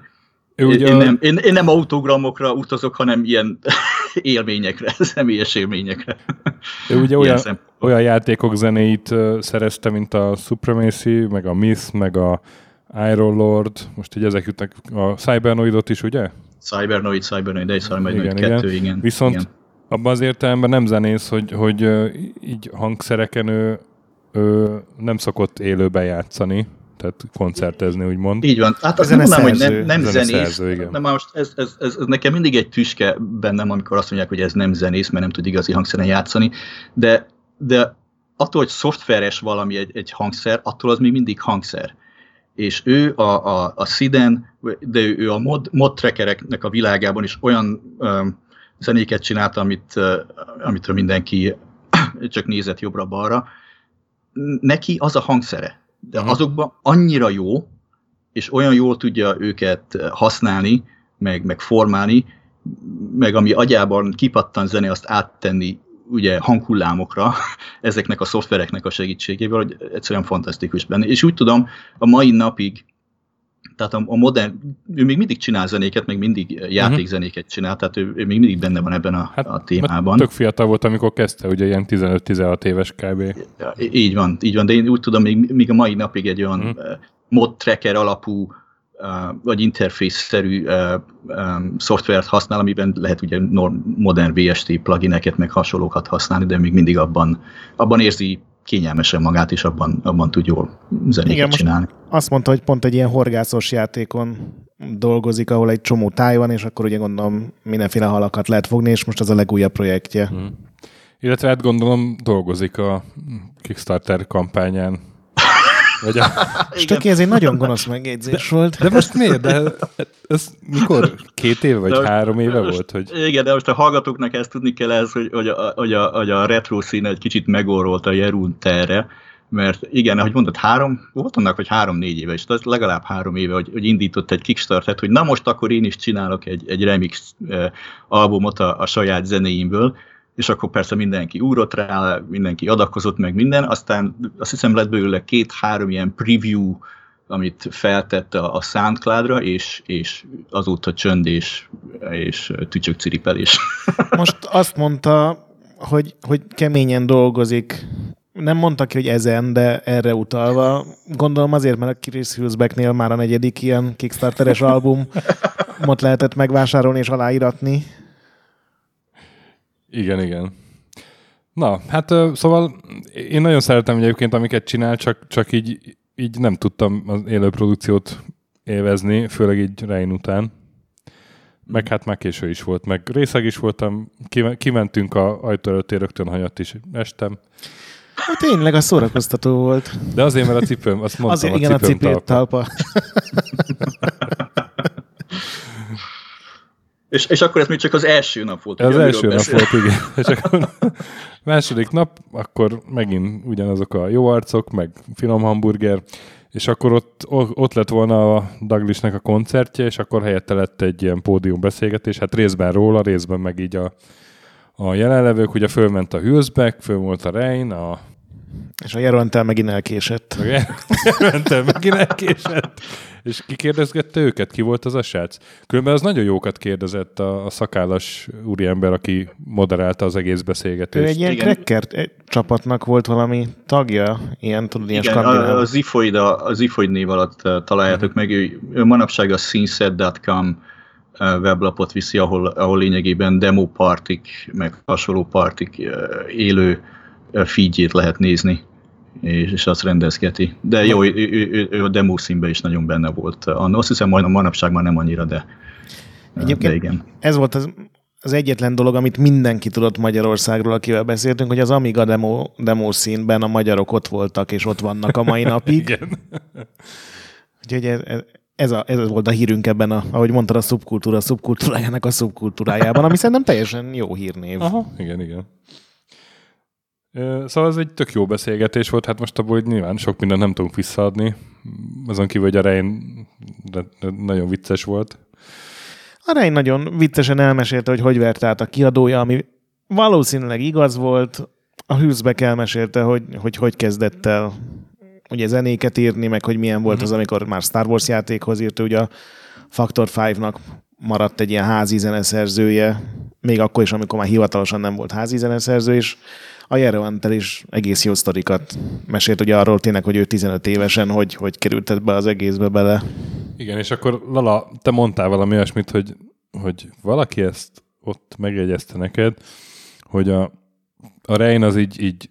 Ő ugye én, nem, én, én nem autogramokra utazok, hanem ilyen élményekre, személyes élményekre. Ő ugye olyan, olyan játékok zenéit szerezte, mint a Supremacy, meg a Myth, meg a Iron Lord, most így ezek jutnak, a Cybernoidot is, ugye? Cybernoid, Cybernoid, egy Cybernoid igen, kettő, igen. Viszont igen. Abban az értelemben nem zenész, hogy, hogy így hangszereken ő, ő nem szokott élőben játszani, tehát koncertezni, úgymond. Így van. Hát azt nem mondanám, hogy nem, nem zenész. Szerző, igen. Nem, most ez, ez, ez, ez, nekem mindig egy tüske bennem, amikor azt mondják, hogy ez nem zenész, mert nem tud igazi hangszeren játszani, de, de attól, hogy szoftveres valami egy, egy hangszer, attól az még mindig hangszer. És ő a, a, a Siden, de ő a mod, mod trackereknek a világában is olyan um, zenéket csinálta, amit, amitől mindenki csak nézett jobbra-balra. Neki az a hangszere de uh-huh. azokban annyira jó, és olyan jól tudja őket használni, meg, meg formálni, meg ami agyában kipattan zene, azt áttenni ugye hanghullámokra ezeknek a szoftvereknek a segítségével, hogy egyszerűen fantasztikus benne. És úgy tudom, a mai napig, tehát a, a modern, ő még mindig csinál zenéket, még mindig mhm. játékzenéket csinál, tehát ő, ő még mindig benne van ebben a, hát, a témában. Tök fiatal volt, amikor kezdte, ugye ilyen 15-16 éves kb. Így van, így van, de én úgy tudom, még, még a mai napig egy olyan uh-huh. mod tracker alapú Uh, vagy interfész-szerű uh, um, szoftvert használ, amiben lehet ugye modern VST plugineket, meg hasonlókat használni, de még mindig abban, abban érzi kényelmesen magát, és abban, abban tud jól zenéket Igen, csinálni. Azt mondta, hogy pont egy ilyen horgászos játékon dolgozik, ahol egy csomó táj van, és akkor ugye gondolom mindenféle halakat lehet fogni, és most az a legújabb projektje. Hmm. Illetve hát gondolom dolgozik a Kickstarter kampányán vagy a... Stöki, ez egy nagyon gonosz megjegyzés de, volt. De most miért? De ez mikor? Két éve vagy de három éve most, volt? Hogy... Igen, de most a hallgatóknak ezt tudni kell ez, hogy, hogy, a, hogy, a, hogy a retro szín egy kicsit megorrolt a Jerun terre, mert igen, ahogy mondtad, három, volt annak, hogy három-négy éve, és ez legalább három éve, hogy, hogy indított egy Kickstarter-et, hogy na most akkor én is csinálok egy, egy remix eh, albumot a, a saját zenéimből, és akkor persze mindenki úrott rá, mindenki adakozott meg minden, aztán azt hiszem lett belőle két-három ilyen preview, amit feltette a Soundcloud-ra, és, és azóta csönd és, és tücsök ciripelés. Most azt mondta, hogy, hogy keményen dolgozik. Nem mondta ki, hogy ezen, de erre utalva. Gondolom azért, mert a Chris Hülsbecknél már a negyedik ilyen Kickstarteres album mot lehetett megvásárolni és aláíratni. Igen, igen. Na, hát szóval én nagyon szeretem egyébként, amiket csinál, csak, csak így, így nem tudtam az élő produkciót élvezni, főleg így Rein után. Meg hát már késő is volt, meg részeg is voltam, kimentünk a ajtó előtt, rögtön hanyat is estem. Tényleg, az szórakoztató volt. De azért, mert a cipőm, azt mondtam, Azért a igen, a cipőm cipőt talpa. talpa. És, és akkor ez még csak az első nap volt. Az első nap volt, igen. És akkor második nap, akkor megint ugyanazok a jó arcok, meg finom hamburger, és akkor ott, ott lett volna a Douglasnek a koncertje, és akkor helyette lett egy ilyen pódiumbeszélgetés, hát részben róla, részben meg így a, a jelenlevők, ugye fölment a Hülsbeck, föl volt a Rein, a És a Jerontel megint elkésett. meg elmentem, megint elkésett. És kikérdezgette őket, ki volt az a srác? Különben az nagyon jókat kérdezett a, a szakállas úriember, aki moderálta az egész Ő beszélgetést. egy ilyen cracker csapatnak volt valami tagja, ilyen, tudod, ilyen Igen, skandináv. a, az ifoid, a, az ifoid név alatt találjátok meg, ő, ő manapság a sceneset.com weblapot viszi, ahol, ahol lényegében demo partik, meg hasonló partik élő feedjét lehet nézni, és, és azt rendezgeti. De jó, ő, ő, ő, ő a demo színben is nagyon benne volt. Azt hiszem, majd manapság már nem annyira, de, Egyébként de igen. ez volt az, az egyetlen dolog, amit mindenki tudott Magyarországról, akivel beszéltünk, hogy az Amiga demo, demo színben a magyarok ott voltak, és ott vannak a mai napig. Igen. Úgyhogy ez, ez, ez, a, ez volt a hírünk ebben, a, ahogy mondtad, a szubkultúra szubkultúrájának a szubkultúrájában, ami szerintem teljesen jó hírnév. Aha, igen, igen. Szóval ez egy tök jó beszélgetés volt, hát most abból nyilván sok mindent nem tudunk visszaadni. Azon kívül, hogy a Rein nagyon vicces volt. A Rein nagyon viccesen elmesélte, hogy hogy vert át a kiadója, ami valószínűleg igaz volt. A Hülsbeck elmesélte, hogy, hogy hogy kezdett el ugye zenéket írni, meg hogy milyen volt az, amikor már Star Wars játékhoz írt, ugye a Factor 5-nak maradt egy ilyen házi zeneszerzője, még akkor is, amikor már hivatalosan nem volt házi zeneszerző, és a Jeroantel is egész jó sztorikat mesélt ugye arról tényleg, hogy ő 15 évesen hogy, hogy került be az egészbe bele. Igen, és akkor Lala, te mondtál valami olyasmit, hogy, hogy valaki ezt ott megjegyezte neked, hogy a, a Rein az így, így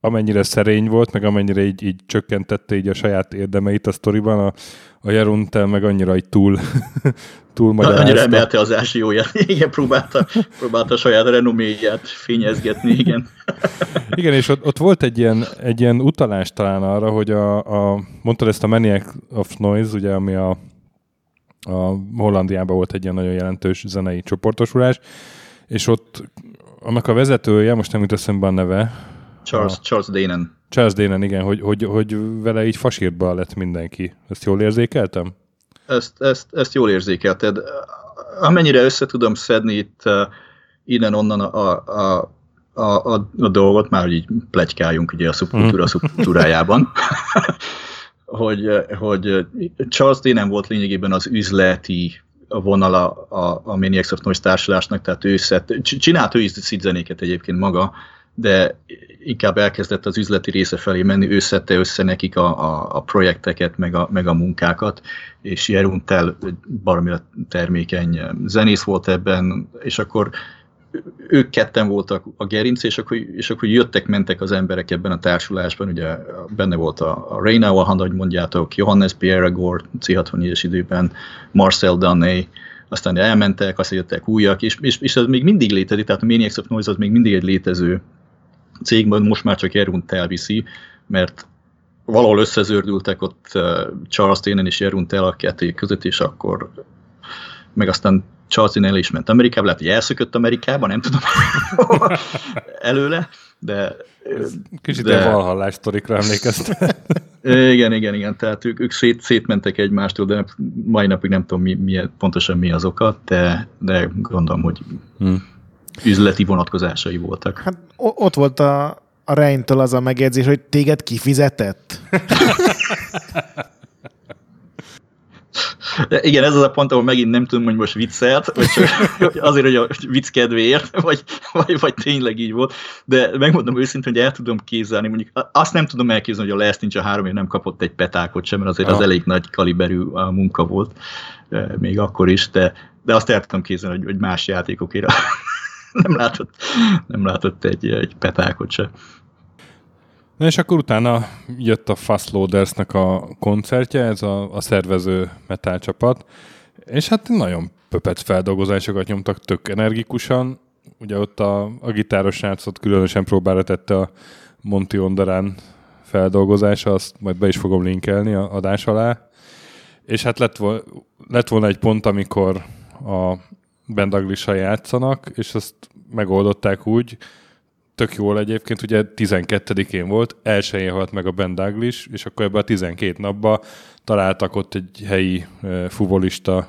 amennyire szerény volt, meg amennyire így, így csökkentette így a saját érdemeit a sztoriban, a, a Jeruntel meg annyira így túl, túl Annyira magyarázta. emelte az ázsióját, igen, próbálta, próbálta a saját renoméját fényezgetni, igen. Igen, és ott, ott volt egy ilyen, egy ilyen utalás talán arra, hogy a, a mondtad ezt a Maniac of Noise, ugye, ami a, a Hollandiában volt egy ilyen nagyon jelentős zenei csoportosulás, és ott annak a vezetője, most nem jut eszembe a neve, Charles, Charles Danen. Charles Denen, igen, hogy, hogy, hogy vele így fasírba lett mindenki. Ezt jól érzékeltem? Ezt, ezt, ezt jól érzékelted. Amennyire össze tudom szedni itt uh, innen-onnan a, a, a, a, a dolgot, már hogy így plegykáljunk ugye a szubkultúra szubkultúrájában, hogy, uh, hogy uh, Charles Denen volt lényegében az üzleti vonala a, a Maniacs of Noise társulásnak, tehát ő szett, csinált ő is zenéket egyébként maga, de inkább elkezdett az üzleti része felé menni, ő szedte össze nekik a, a, a projekteket, meg a, meg a munkákat, és Jeruntel baromira termékeny zenész volt ebben, és akkor ők ketten voltak a gerinc, és akkor, és akkor jöttek, mentek az emberek ebben a társulásban, ugye benne volt a, a Reina Wahan, ahogy mondjátok, Johannes Pierre Gore, C64-es időben, Marcel Danné, aztán elmentek, aztán jöttek újak, és, és, és ez még mindig létezik, tehát a Maniacs of Noise az még mindig egy létező cégben, most már csak Jerunt elviszi, mert valahol összezördültek ott uh, Charles Tannen és Jerunt el a kettő között, és akkor meg aztán Charles Tannen is ment Amerikába, lehet, hogy elszökött Amerikába, nem tudom előle, de... Kicsit de, ilyen valhallás sztorikra emlékeztem. Igen, igen, igen, tehát ők, ők szét, szétmentek egymástól, de mai napig nem tudom mi, mi, pontosan mi az oka, de, de gondolom, hogy hmm. Üzleti vonatkozásai voltak. Hát ott volt a, a Reintől az a megjegyzés, hogy téged kifizetett. De igen, ez az a pont, ahol megint nem tudom, hogy most viccelt, vagy csak azért, hogy a vicc kedvéért, vagy, vagy, vagy tényleg így volt, de megmondom őszintén, hogy el tudom képzelni, mondjuk azt nem tudom elképzelni, hogy a Last Ninja 3 nem kapott egy petákot sem, mert azért ja. az elég nagy kaliberű a munka volt, még akkor is, de, de azt el tudom képzelni, hogy, hogy más játékokért nem látott, nem látott egy, egy petákot sem. Na és akkor utána jött a Fastloadersnek a koncertje, ez a, a szervező metal csapat, és hát nagyon pöpec feldolgozásokat nyomtak tök energikusan. Ugye ott a, a gitáros különösen próbára tette a Monty Onderán feldolgozása, azt majd be is fogom linkelni a adás alá. És hát lett, vo- lett volna egy pont, amikor a Bendaglisa játszanak, és azt megoldották úgy, tök jól egyébként, ugye 12-én volt, elsőjén halt meg a Ben Douglas, és akkor ebben a 12 napban találtak ott egy helyi fuvolista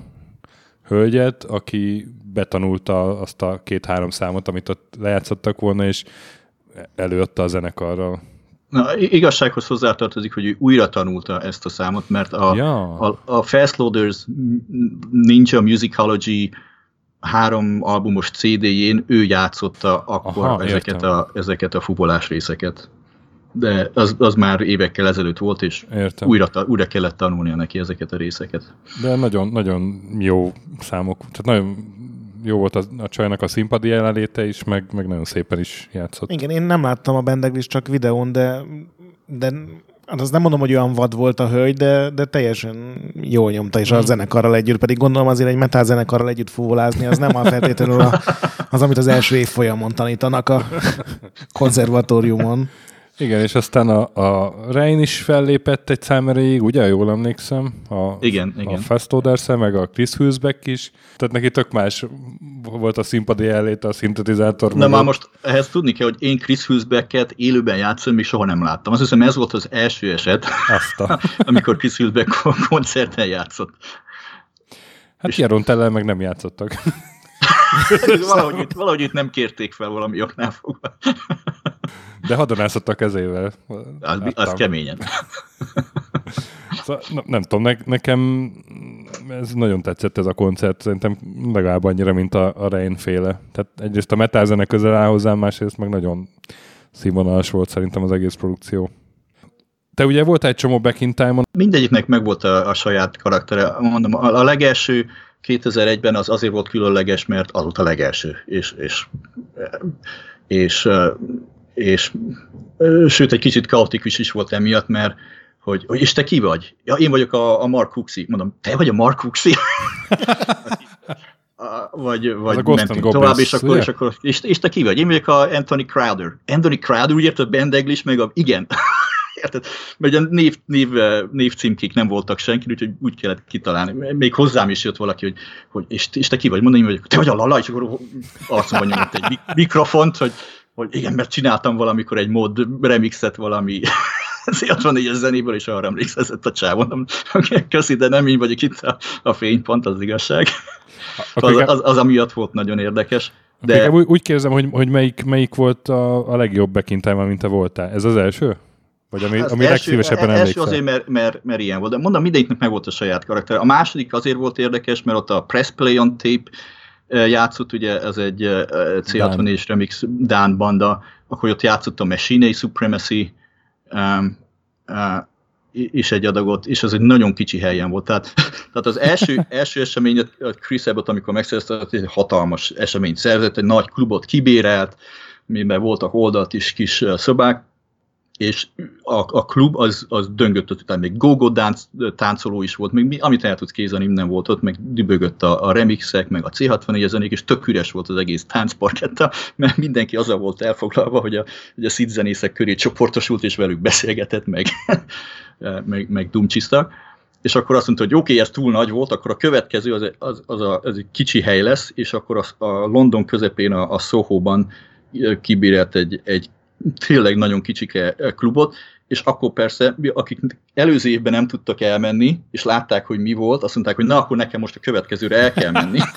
hölgyet, aki betanulta azt a két-három számot, amit ott lejátszottak volna, és előadta a zenekarral. Na, igazsághoz hozzátartozik, hogy ő újra tanulta ezt a számot, mert a, ja. a, a Fast Loaders Ninja Musicology három albumos CD-jén ő játszotta akkor Aha, ezeket, a, ezeket a fubolás részeket. De az, az már évekkel ezelőtt volt, és értem. újra, újra kellett tanulnia neki ezeket a részeket. De nagyon, nagyon jó számok, tehát nagyon jó volt a, a csajnak a színpadi jelenléte is, meg, meg nagyon szépen is játszott. Igen, én nem láttam a Bendeglis csak videón, de, de Hát azt nem mondom, hogy olyan vad volt a hölgy, de, de teljesen jól nyomta, és a hmm. zenekarral együtt, pedig gondolom azért egy metal zenekarral együtt fúvolázni, az nem a feltétlenül a, az, amit az első év folyamon tanítanak a konzervatóriumon. Igen, és aztán a, a Rein is fellépett egy szám erejéig, ugye? Jól emlékszem. A, igen, a igen. Fastoders meg a Chris Hülsbeck is. Tehát neki tök más volt a színpadi elléte a szintetizátor. Na már most ehhez tudni kell, hogy én Chris Hülsbecket élőben játszom, még soha nem láttam. Azt hiszem ez volt az első eset, Azta. amikor Chris Hülsbeck koncerten játszott. Hát Jaron Teller meg nem játszottak. valahogy, itt, valahogy itt nem kérték fel valami oknál fogva. De hadonászott a kezével. Az, az keményen. Szóval, nem, nem tudom, ne, nekem ez nagyon tetszett ez a koncert, szerintem legalább annyira, mint a, a Rein féle. Tehát egyrészt a metal zene közel áll hozzám, másrészt meg nagyon színvonalas volt szerintem az egész produkció. Te ugye volt egy csomó back in time-on. Mindegyiknek meg volt a, a saját karaktere. Mondom, a, a legelső 2001-ben az azért volt különleges, mert az volt a legelső. És, és, és, és, és sőt, egy kicsit kaotikus is volt emiatt, mert hogy, hogy és te ki vagy? Ja, én vagyok a, a Mark Huxi. Mondom, te vagy a Mark Huxi? vagy, vagy mentünk tovább, és akkor, és, akkor és, és, te ki vagy? Én vagyok a Anthony Crowder. Anthony Crowder, úgy érted, Ben Daglish, meg a, igen. Érted? Mert a név, név, név címkék nem voltak senki, úgyhogy úgy kellett kitalálni. Még hozzám is jött valaki, hogy, hogy és, és te ki vagy? Mondani, hogy te vagy a Lala, és akkor arcomban nyomott egy mikrofont, hogy, hogy igen, mert csináltam valamikor egy mod remixet valami C64-es zenéből, és arra emlékszett a csávon. Köszi, de nem így vagyok itt a, a fénypont, az igazság. Az, az, az, amiatt volt nagyon érdekes. De... Úgy, úgy kérdezem, hogy, hogy melyik, melyik volt a, a legjobb bekintálma, mint te voltál. Ez az első? Vagy ami, ami első, legszívesebben emlékszel? Első azért, mert, mert, mert ilyen volt. De mondom, mindegyiknek meg volt a saját karakter. A második azért volt érdekes, mert ott a Press Play on Tape játszott, ugye ez egy C64-es remix Dán banda, akkor ott játszott a Machine Supremacy, um, uh, is egy adagot, és az egy nagyon kicsi helyen volt. Tehát, tehát az első, első esemény, a Chris Abbott, amikor megszerezte, egy hatalmas eseményt szerzett, egy nagy klubot kibérelt, miben voltak oldalt is kis szobák, és a, a klub az, az döngött ott, utána. Még go dánc, táncoló is volt, még mi, amit el tudsz kézani, nem volt ott, meg dübögött a, a remixek, meg a C64 zenék, és tök üres volt az egész táncparketta, mert mindenki azzal volt elfoglalva, hogy a, hogy a szidzenészek köré csoportosult, és velük beszélgetett, meg, meg, meg dumcsisztak és akkor azt mondta, hogy oké, okay, ez túl nagy volt, akkor a következő az, az, az, a, az egy kicsi hely lesz, és akkor a, a London közepén a, a Soho-ban kibírált egy, egy tényleg nagyon kicsike klubot, és akkor persze, akik előző évben nem tudtak elmenni, és látták, hogy mi volt, azt mondták, hogy na, akkor nekem most a következőre el kell menni.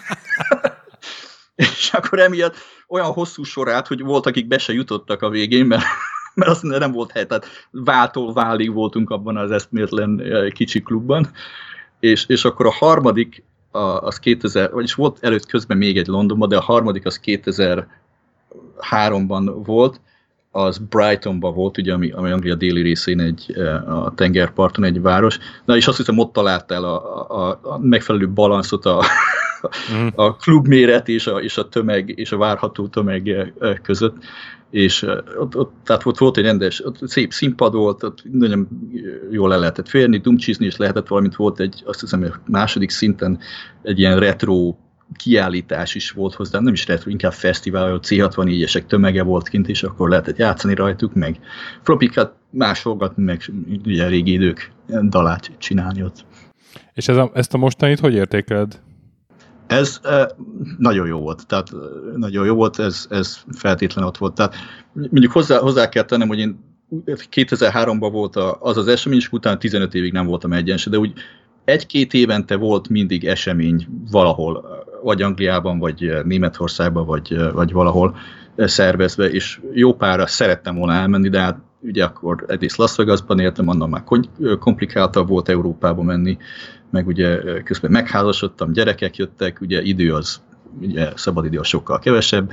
és akkor emiatt olyan hosszú sorát, hogy volt, akik be se jutottak a végén, mert, mert azt nem volt hely, tehát váltól válig voltunk abban az eszméletlen kicsi klubban, és, és akkor a harmadik, az 2000, vagyis volt előtt közben még egy Londonban, de a harmadik az 2003-ban volt, az Brightonban volt, ugye, ami, ami Anglia déli részén egy, eh, a tengerparton egy város. Na és azt hiszem ott találtál a, a, a megfelelő balanszot a, mm. a klubméret és a, és a tömeg és a várható tömeg eh, között. És eh, ott, ott, tehát ott volt egy rendes, ott szép színpad volt, ott nagyon jól le lehetett férni, dumcsizni és lehetett, valamint volt egy, azt hiszem, egy második szinten egy ilyen retro kiállítás is volt hozzá, nem is lehet, inkább fesztivál, hogy C64-esek tömege volt kint, és akkor lehetett játszani rajtuk, meg flopikat másolgatni, meg ugye régi idők dalát csinálni ott. És ez a, ezt a mostanit hogy értékeled? Ez e, nagyon jó volt, tehát nagyon jó volt, ez, ez feltétlen ott volt. Tehát mondjuk hozzá, hozzá kell tennem, hogy én 2003-ban volt az az esemény, és utána 15 évig nem voltam egyense, de úgy egy-két évente volt mindig esemény valahol, vagy Angliában, vagy Németországban, vagy, vagy valahol szervezve, és jó pára szerettem volna elmenni, de hát ugye akkor egyrészt Las Vegasban éltem, annak már komplikáltabb volt Európába menni, meg ugye közben megházasodtam, gyerekek jöttek, ugye idő az, ugye szabad idő az sokkal kevesebb,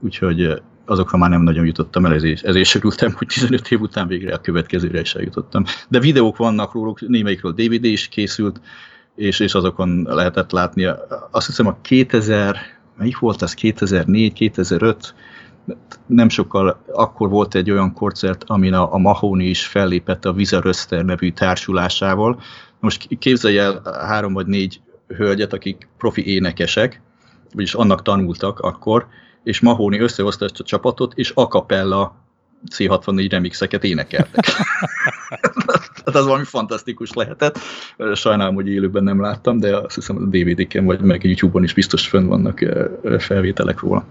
úgyhogy azokra már nem nagyon jutottam el, ezért, ezért sörültem, hogy 15 év után végre a következőre is eljutottam. De videók vannak róluk, némelyikről DVD is készült, és, és azokon lehetett látni. Azt hiszem a 2000, melyik volt ez, 2004, 2005, nem sokkal akkor volt egy olyan koncert, amin a, a Mahoney is fellépett a Visa Röster nevű társulásával. Most képzelj el három vagy négy hölgyet, akik profi énekesek, vagyis annak tanultak akkor, és Mahóni összehozta ezt a csapatot, és a capella C64 remixeket énekeltek. Tehát az valami fantasztikus lehetett. Sajnálom, hogy élőben nem láttam, de azt hiszem a DVD-ken vagy meg YouTube-on is biztos fönn vannak felvételek róla.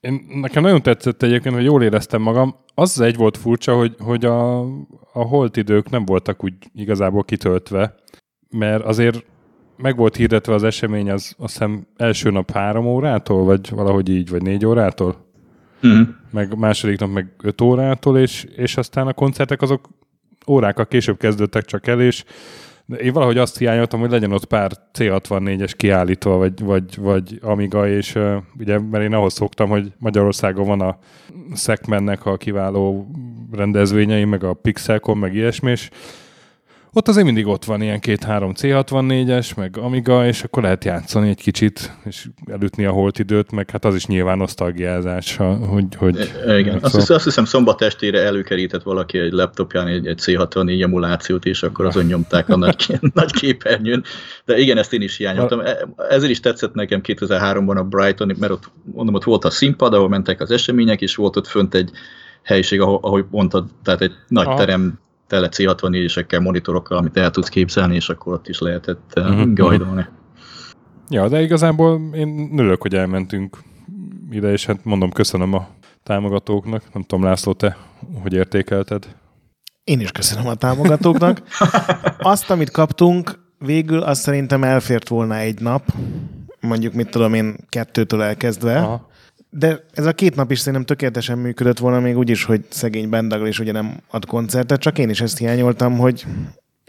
Én, nekem nagyon tetszett egyébként, hogy jól éreztem magam. Az egy volt furcsa, hogy, hogy a, a holt idők nem voltak úgy igazából kitöltve, mert azért meg volt hirdetve az esemény, az azt hiszem első nap három órától, vagy valahogy így, vagy négy órától? Mm. Meg második nap meg öt órától, és, és aztán a koncertek azok órákkal később kezdődtek csak el, és én valahogy azt hiányoltam, hogy legyen ott pár C64-es kiállítva, vagy, vagy, vagy Amiga, és uh, ugye, mert én ahhoz szoktam, hogy Magyarországon van a Szekmennek a kiváló rendezvényei, meg a Pixelcom, meg ilyesmi, és ott azért mindig ott van ilyen két-három C64-es, meg Amiga, és akkor lehet játszani egy kicsit, és elütni a holt időt, meg hát az is nyilván nosztalgiázás, hogy... hogy e, igen, azt, hiszem, azt hiszem szombat estére előkerített valaki egy laptopján egy, egy C64 emulációt, és akkor azon nyomták a nagy, nagy képernyőn. De igen, ezt én is hiányoltam. E, ezért is tetszett nekem 2003-ban a Brighton, mert ott, mondom, ott volt a színpad, ahol mentek az események, és volt ott fönt egy helység, ahogy mondtad, tehát egy nagy Aha. terem tele C64-esekkel, monitorokkal, amit el tudsz képzelni, és akkor ott is lehetett uh-huh. gajdolni. Ja, de igazából én nőlök, hogy elmentünk ide, és hát mondom, köszönöm a támogatóknak. Nem tudom, László, te hogy értékelted? Én is köszönöm a támogatóknak. Azt, amit kaptunk, végül azt szerintem elfért volna egy nap, mondjuk mit tudom én, kettőtől elkezdve. Aha. De ez a két nap is szerintem tökéletesen működött volna, még úgy is, hogy szegény Bendagl is ugye nem ad koncertet, csak én is ezt hiányoltam, hogy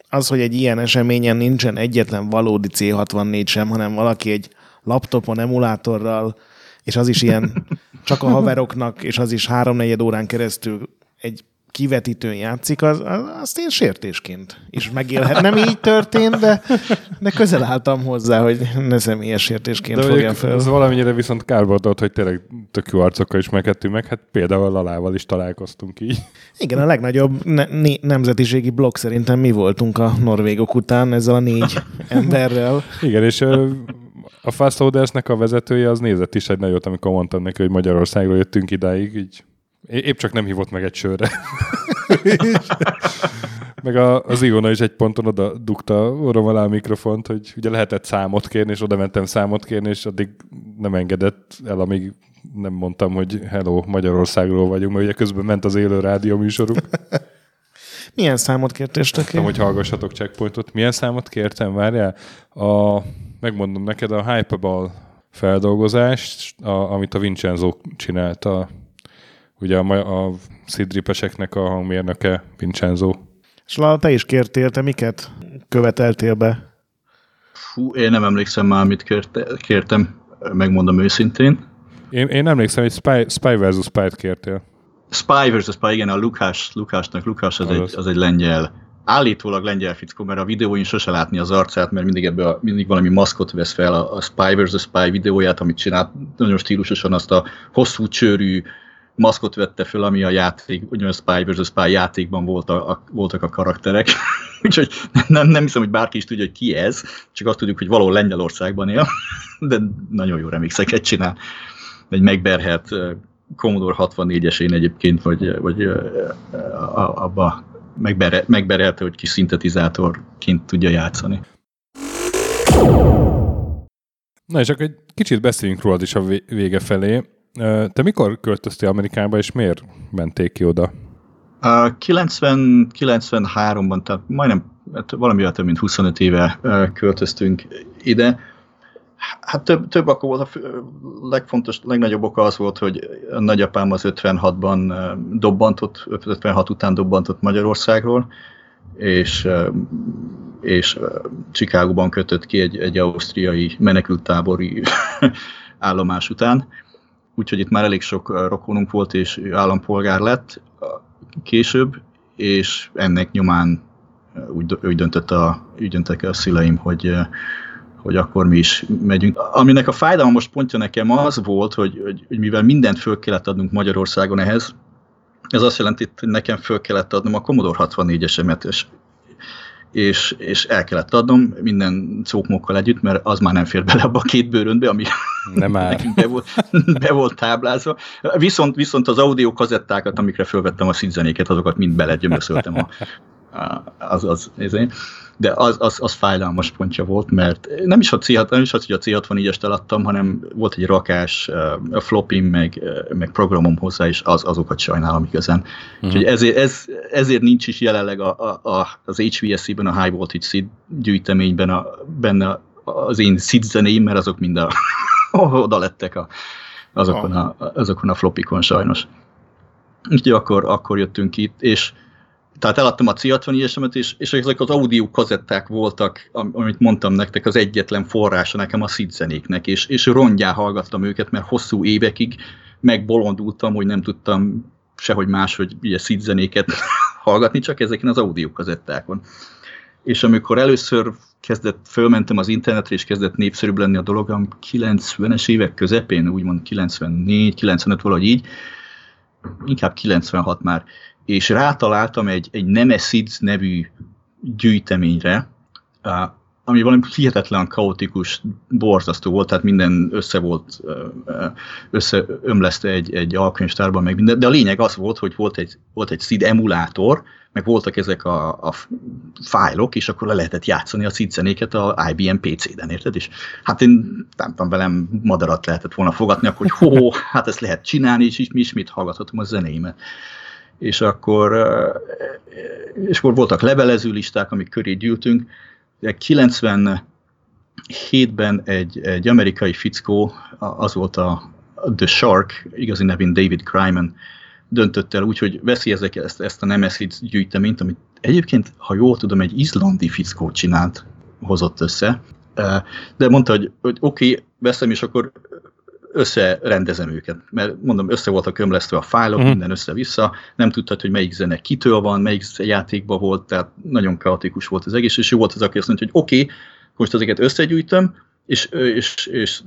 az, hogy egy ilyen eseményen nincsen egyetlen valódi C64 sem, hanem valaki egy laptopon, emulátorral, és az is ilyen csak a haveroknak, és az is háromnegyed órán keresztül egy kivetítőn játszik, az, az, azt én sértésként is megélhet. Nem így történt, de, de közel álltam hozzá, hogy ne személyes sértésként de fogja fel. Ez valamennyire viszont kárba adott, hogy tényleg tök jó arcokkal is megkettünk meg, hát például Lalával is találkoztunk így. Igen, a legnagyobb ne- ne- nemzetiségi blokk szerintem mi voltunk a norvégok után ezzel a négy emberrel. Igen, és a Fast a vezetője az nézett is egy nagyot, amikor mondtam neki, hogy Magyarországról jöttünk idáig, így Épp csak nem hívott meg egy sörre. meg a, az Iona is egy ponton oda dugta orrom alá a mikrofont, hogy ugye lehetett számot kérni, és oda mentem számot kérni, és addig nem engedett el, amíg nem mondtam, hogy hello, Magyarországról vagyunk, mert ugye közben ment az élő rádió műsoruk. Milyen számot kértél, Nem, hogy hallgassatok checkpointot. Milyen számot kértem, várjál? A, megmondom neked, a Hyperball feldolgozást, a, amit a Vincenzo csinálta ugye a, a Szidripeseknek a hangmérnöke Vincenzo. És Lala, te is kértél, te miket követeltél be? Fú, én nem emlékszem már, mit kérte, kértem, megmondom őszintén. Én, én emlékszem, hogy Spy, Spy vs. Spy-t kértél. Spy vs. Spy, igen, a Lukás, Lukásnak, Lukás az, egy, az egy lengyel, állítólag lengyel fickó, mert a videóin sose látni az arcát, mert mindig ebből a, mindig valami maszkot vesz fel a, a Spy vs. Spy videóját, amit csinált, nagyon stílusosan azt a hosszú csőrű maszkot vette föl, ami a játék, ugyanaz Spy vs. Spy játékban volt a, a, voltak a karakterek. Úgyhogy nem, nem hiszem, hogy bárki is tudja, hogy ki ez, csak azt tudjuk, hogy valahol Lengyelországban él, de nagyon jó remixeket csinál. Egy megberhet Commodore 64-esén egyébként, vagy, vagy abba megberhelte, hogy kis szintetizátorként tudja játszani. Na és akkor egy kicsit beszéljünk rólad is a vége felé. Te mikor költöztél Amerikába, és miért menték ki oda? 90-93-ban, tehát majdnem hát valamivel több mint 25 éve költöztünk ide. Hát több, több akkor volt, a legfontos, legnagyobb oka az volt, hogy a nagyapám az 56-ban dobbantott, 56 után dobbantott Magyarországról, és, és Csikágóban kötött ki egy, egy ausztriai menekülttábori állomás után. Úgyhogy itt már elég sok rokonunk volt, és állampolgár lett később, és ennek nyomán úgy, úgy, döntött a, úgy döntek a szüleim, hogy, hogy akkor mi is megyünk. Aminek a fájdalmas pontja nekem az volt, hogy, hogy, hogy mivel mindent föl kellett adnunk Magyarországon ehhez, ez azt jelenti, hogy nekem föl kellett adnom a Commodore 64-esemet, és, és, és el kellett adnom minden cókmokkal együtt, mert az már nem fér bele abba a két bőrönbe, ami nem már. be, volt, be volt táblázva. Viszont, viszont az audio kazettákat, amikre fölvettem a színzenéket, azokat mind belegyömöszöltem a, az, az, az, de az, az, az fájdalmas pontja volt, mert nem is, a C, nem is az, hogy a C64-est eladtam, hanem volt egy rakás a flopim, meg, meg programom hozzá, és az, azokat sajnálom igazán. Uh-huh. Úgyhogy ezért, ez, ezért nincs is jelenleg a, a, a, az HVSC-ben, a High Voltage Seed gyűjteményben a, benne az én SID zenéim, mert azok mind a, oda lettek a, azokon, a, azokon a flopikon sajnos. Úgyhogy akkor, akkor jöttünk itt, és tehát eladtam a C64-esemet, és, és ezek az audio kazetták voltak, amit mondtam nektek, az egyetlen forrása nekem a szidzenéknek, és, és rongyá hallgattam őket, mert hosszú évekig megbolondultam, hogy nem tudtam sehogy máshogy ugye szidzenéket hallgatni, csak ezeken az audio kazettákon. És amikor először kezdett, fölmentem az internetre, és kezdett népszerűbb lenni a dolog, 90-es évek közepén, úgymond 94, 95, valahogy így, inkább 96 már, és rátaláltam egy, egy Nemesis nevű gyűjteményre, ami valami hihetetlen kaotikus, borzasztó volt, tehát minden össze volt, összeömleszte egy, egy alkönyvtárban, meg minden, de a lényeg az volt, hogy volt egy, volt egy SID emulátor, meg voltak ezek a, a fájlok, és akkor le lehetett játszani a SID zenéket a IBM PC-den, érted? És hát én nem tudom, velem madarat lehetett volna fogatni, akkor hogy hó, hát ezt lehet csinálni, és mi ismét hallgathatom a zenéimet és akkor, és akkor voltak levelező listák, amik köré gyűltünk. 97-ben egy, egy amerikai fickó, az volt a The Shark, igazi nevén David Cryman, döntött el úgy, hogy veszi ezek, ezt, ezt a Nemesis gyűjteményt, amit egyébként, ha jól tudom, egy izlandi fickó csinált, hozott össze, de mondta, hogy, hogy oké, okay, veszem, és akkor összerendezem őket, mert mondom, össze voltak ömlesztve a fájlok, uh-huh. minden össze-vissza, nem tudtad, hogy melyik zene kitől van, melyik játékban volt, tehát nagyon kaotikus volt az egész, és jó volt az, aki azt mondta, hogy oké, okay, most ezeket összegyűjtöm, és, és, és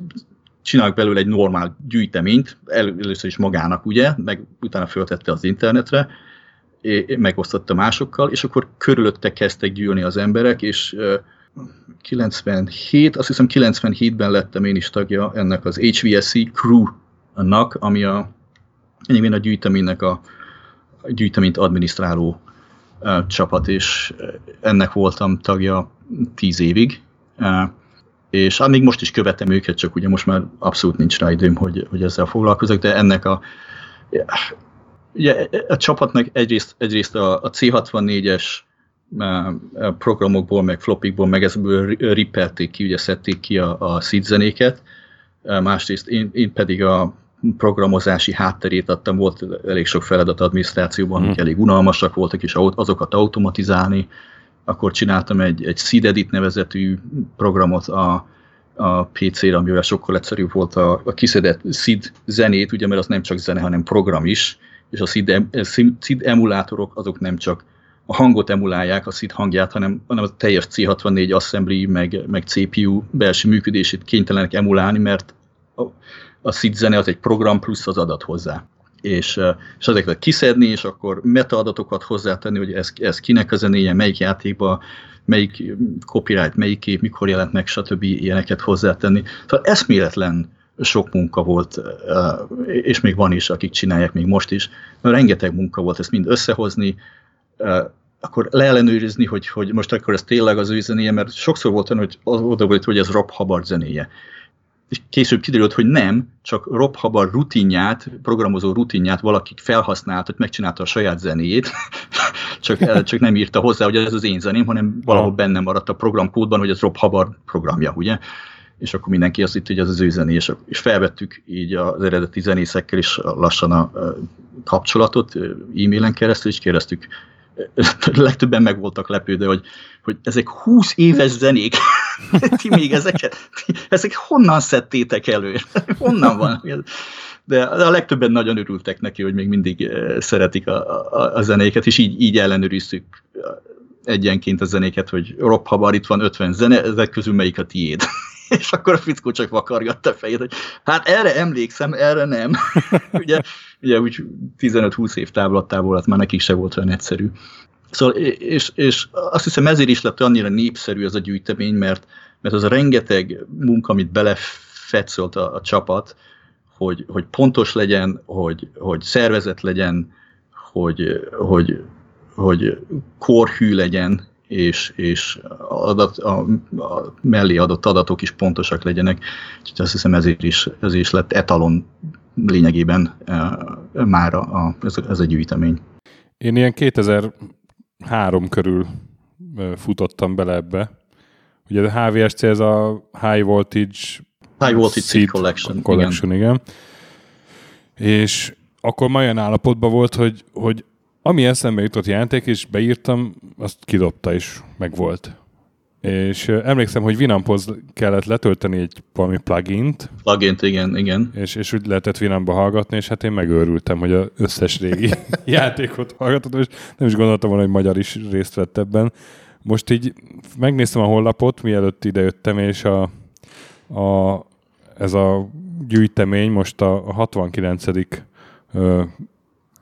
csinálok belőle egy normál gyűjteményt, először is magának, ugye, meg utána föltette az internetre, megosztotta másokkal, és akkor körülötte kezdtek gyűlni az emberek, és 97, azt hiszem 97-ben lettem én is tagja ennek az HVSC Crew-nak, ami a, a gyűjteménynek a, a gyűjteményt adminisztráló csapat, és ennek voltam tagja 10 évig, és hát még most is követem őket, csak ugye most már abszolút nincs rá időm, hogy, hogy ezzel foglalkozok, de ennek a, ugye, a csapatnak egyrészt, egyrészt a, a C64-es programokból, meg flopikból, meg ezből rippelték ki, ugye szedték ki a, a seed zenéket, másrészt én, én pedig a programozási hátterét adtam, volt elég sok feladat adminisztrációban, amik mm. elég unalmasak voltak, és azokat automatizálni, akkor csináltam egy, egy Seed Edit nevezetű programot a, a PC-re, amivel sokkal egyszerűbb volt a, a kiszedett SID zenét, ugye, mert az nem csak zene, hanem program is, és a SID, SID emulátorok azok nem csak a hangot emulálják, a SID hangját, hanem, hanem a teljes C64 assembly, meg, meg CPU belső működését kénytelenek emulálni, mert a, a SID zene az egy program plusz az adat hozzá. És, és ezeket kiszedni, és akkor metaadatokat hozzátenni, hogy ez, ez kinek a zenéje, melyik játékban, melyik copyright, melyik kép, mikor jelent meg, stb. ilyeneket hozzátenni. Szóval eszméletlen sok munka volt, és még van is, akik csinálják még most is. Rengeteg munka volt ezt mind összehozni, akkor leellenőrizni, hogy, hogy most akkor ez tényleg az ő zenéje, mert sokszor volt olyan, hogy oda volt, hogy ez Rob Hubbard zenéje. És később kiderült, hogy nem, csak Rob Hubbard rutinját, programozó rutinját valaki felhasznált, hogy megcsinálta a saját zenéjét, csak, csak nem írta hozzá, hogy ez az én zeném, hanem valahol benne maradt a programkódban, hogy ez Rob Hubbard programja, ugye? és akkor mindenki azt hitt, hogy ez az ő zené, és, és felvettük így az eredeti zenészekkel is lassan a, a kapcsolatot e-mailen keresztül, és kérdeztük, legtöbben meg voltak lepődve, hogy, hogy ezek 20 éves zenék, ti még ezeket, ezek honnan szedtétek elő? honnan van? De a legtöbben nagyon örültek neki, hogy még mindig szeretik a, a, a zenéket, és így, így ellenőriztük egyenként a zenéket, hogy Rob itt van 50 zene, ezek közül melyik a tiéd? és akkor a fickó csak vakargatta a fejét, hogy hát erre emlékszem, erre nem. ugye, ugye úgy 15-20 év távlattából, hát már nekik se volt olyan egyszerű. Szóval, és, és azt hiszem ezért is lett annyira népszerű ez a gyűjtemény, mert, mert az a rengeteg munka, amit belefetszolt a, a csapat, hogy, hogy pontos legyen, hogy, hogy szervezet legyen, hogy, hogy, hogy korhű legyen, és, és adat, a, a mellé adott adatok is pontosak legyenek. Úgyhogy azt hiszem ezért is, ezért is lett etalon lényegében e, már a, ez, ez a gyűjtemény. Én ilyen 2003 körül e, futottam bele ebbe. Ugye a HVSC ez a High Voltage High Voltage Seed Collection. Collection igen. igen. És akkor ma olyan állapotban volt, hogy, hogy ami eszembe jutott játék, és beírtam, azt kidobta is, meg volt. És emlékszem, hogy Winamphoz kellett letölteni egy valami plugint. Plugint, igen, igen. És, és úgy lehetett Winampa hallgatni, és hát én megőrültem, hogy az összes régi játékot hallgatottam, és nem is gondoltam volna, hogy magyar is részt vett ebben. Most így megnéztem a honlapot, mielőtt idejöttem, és a, a, ez a gyűjtemény most a, a 69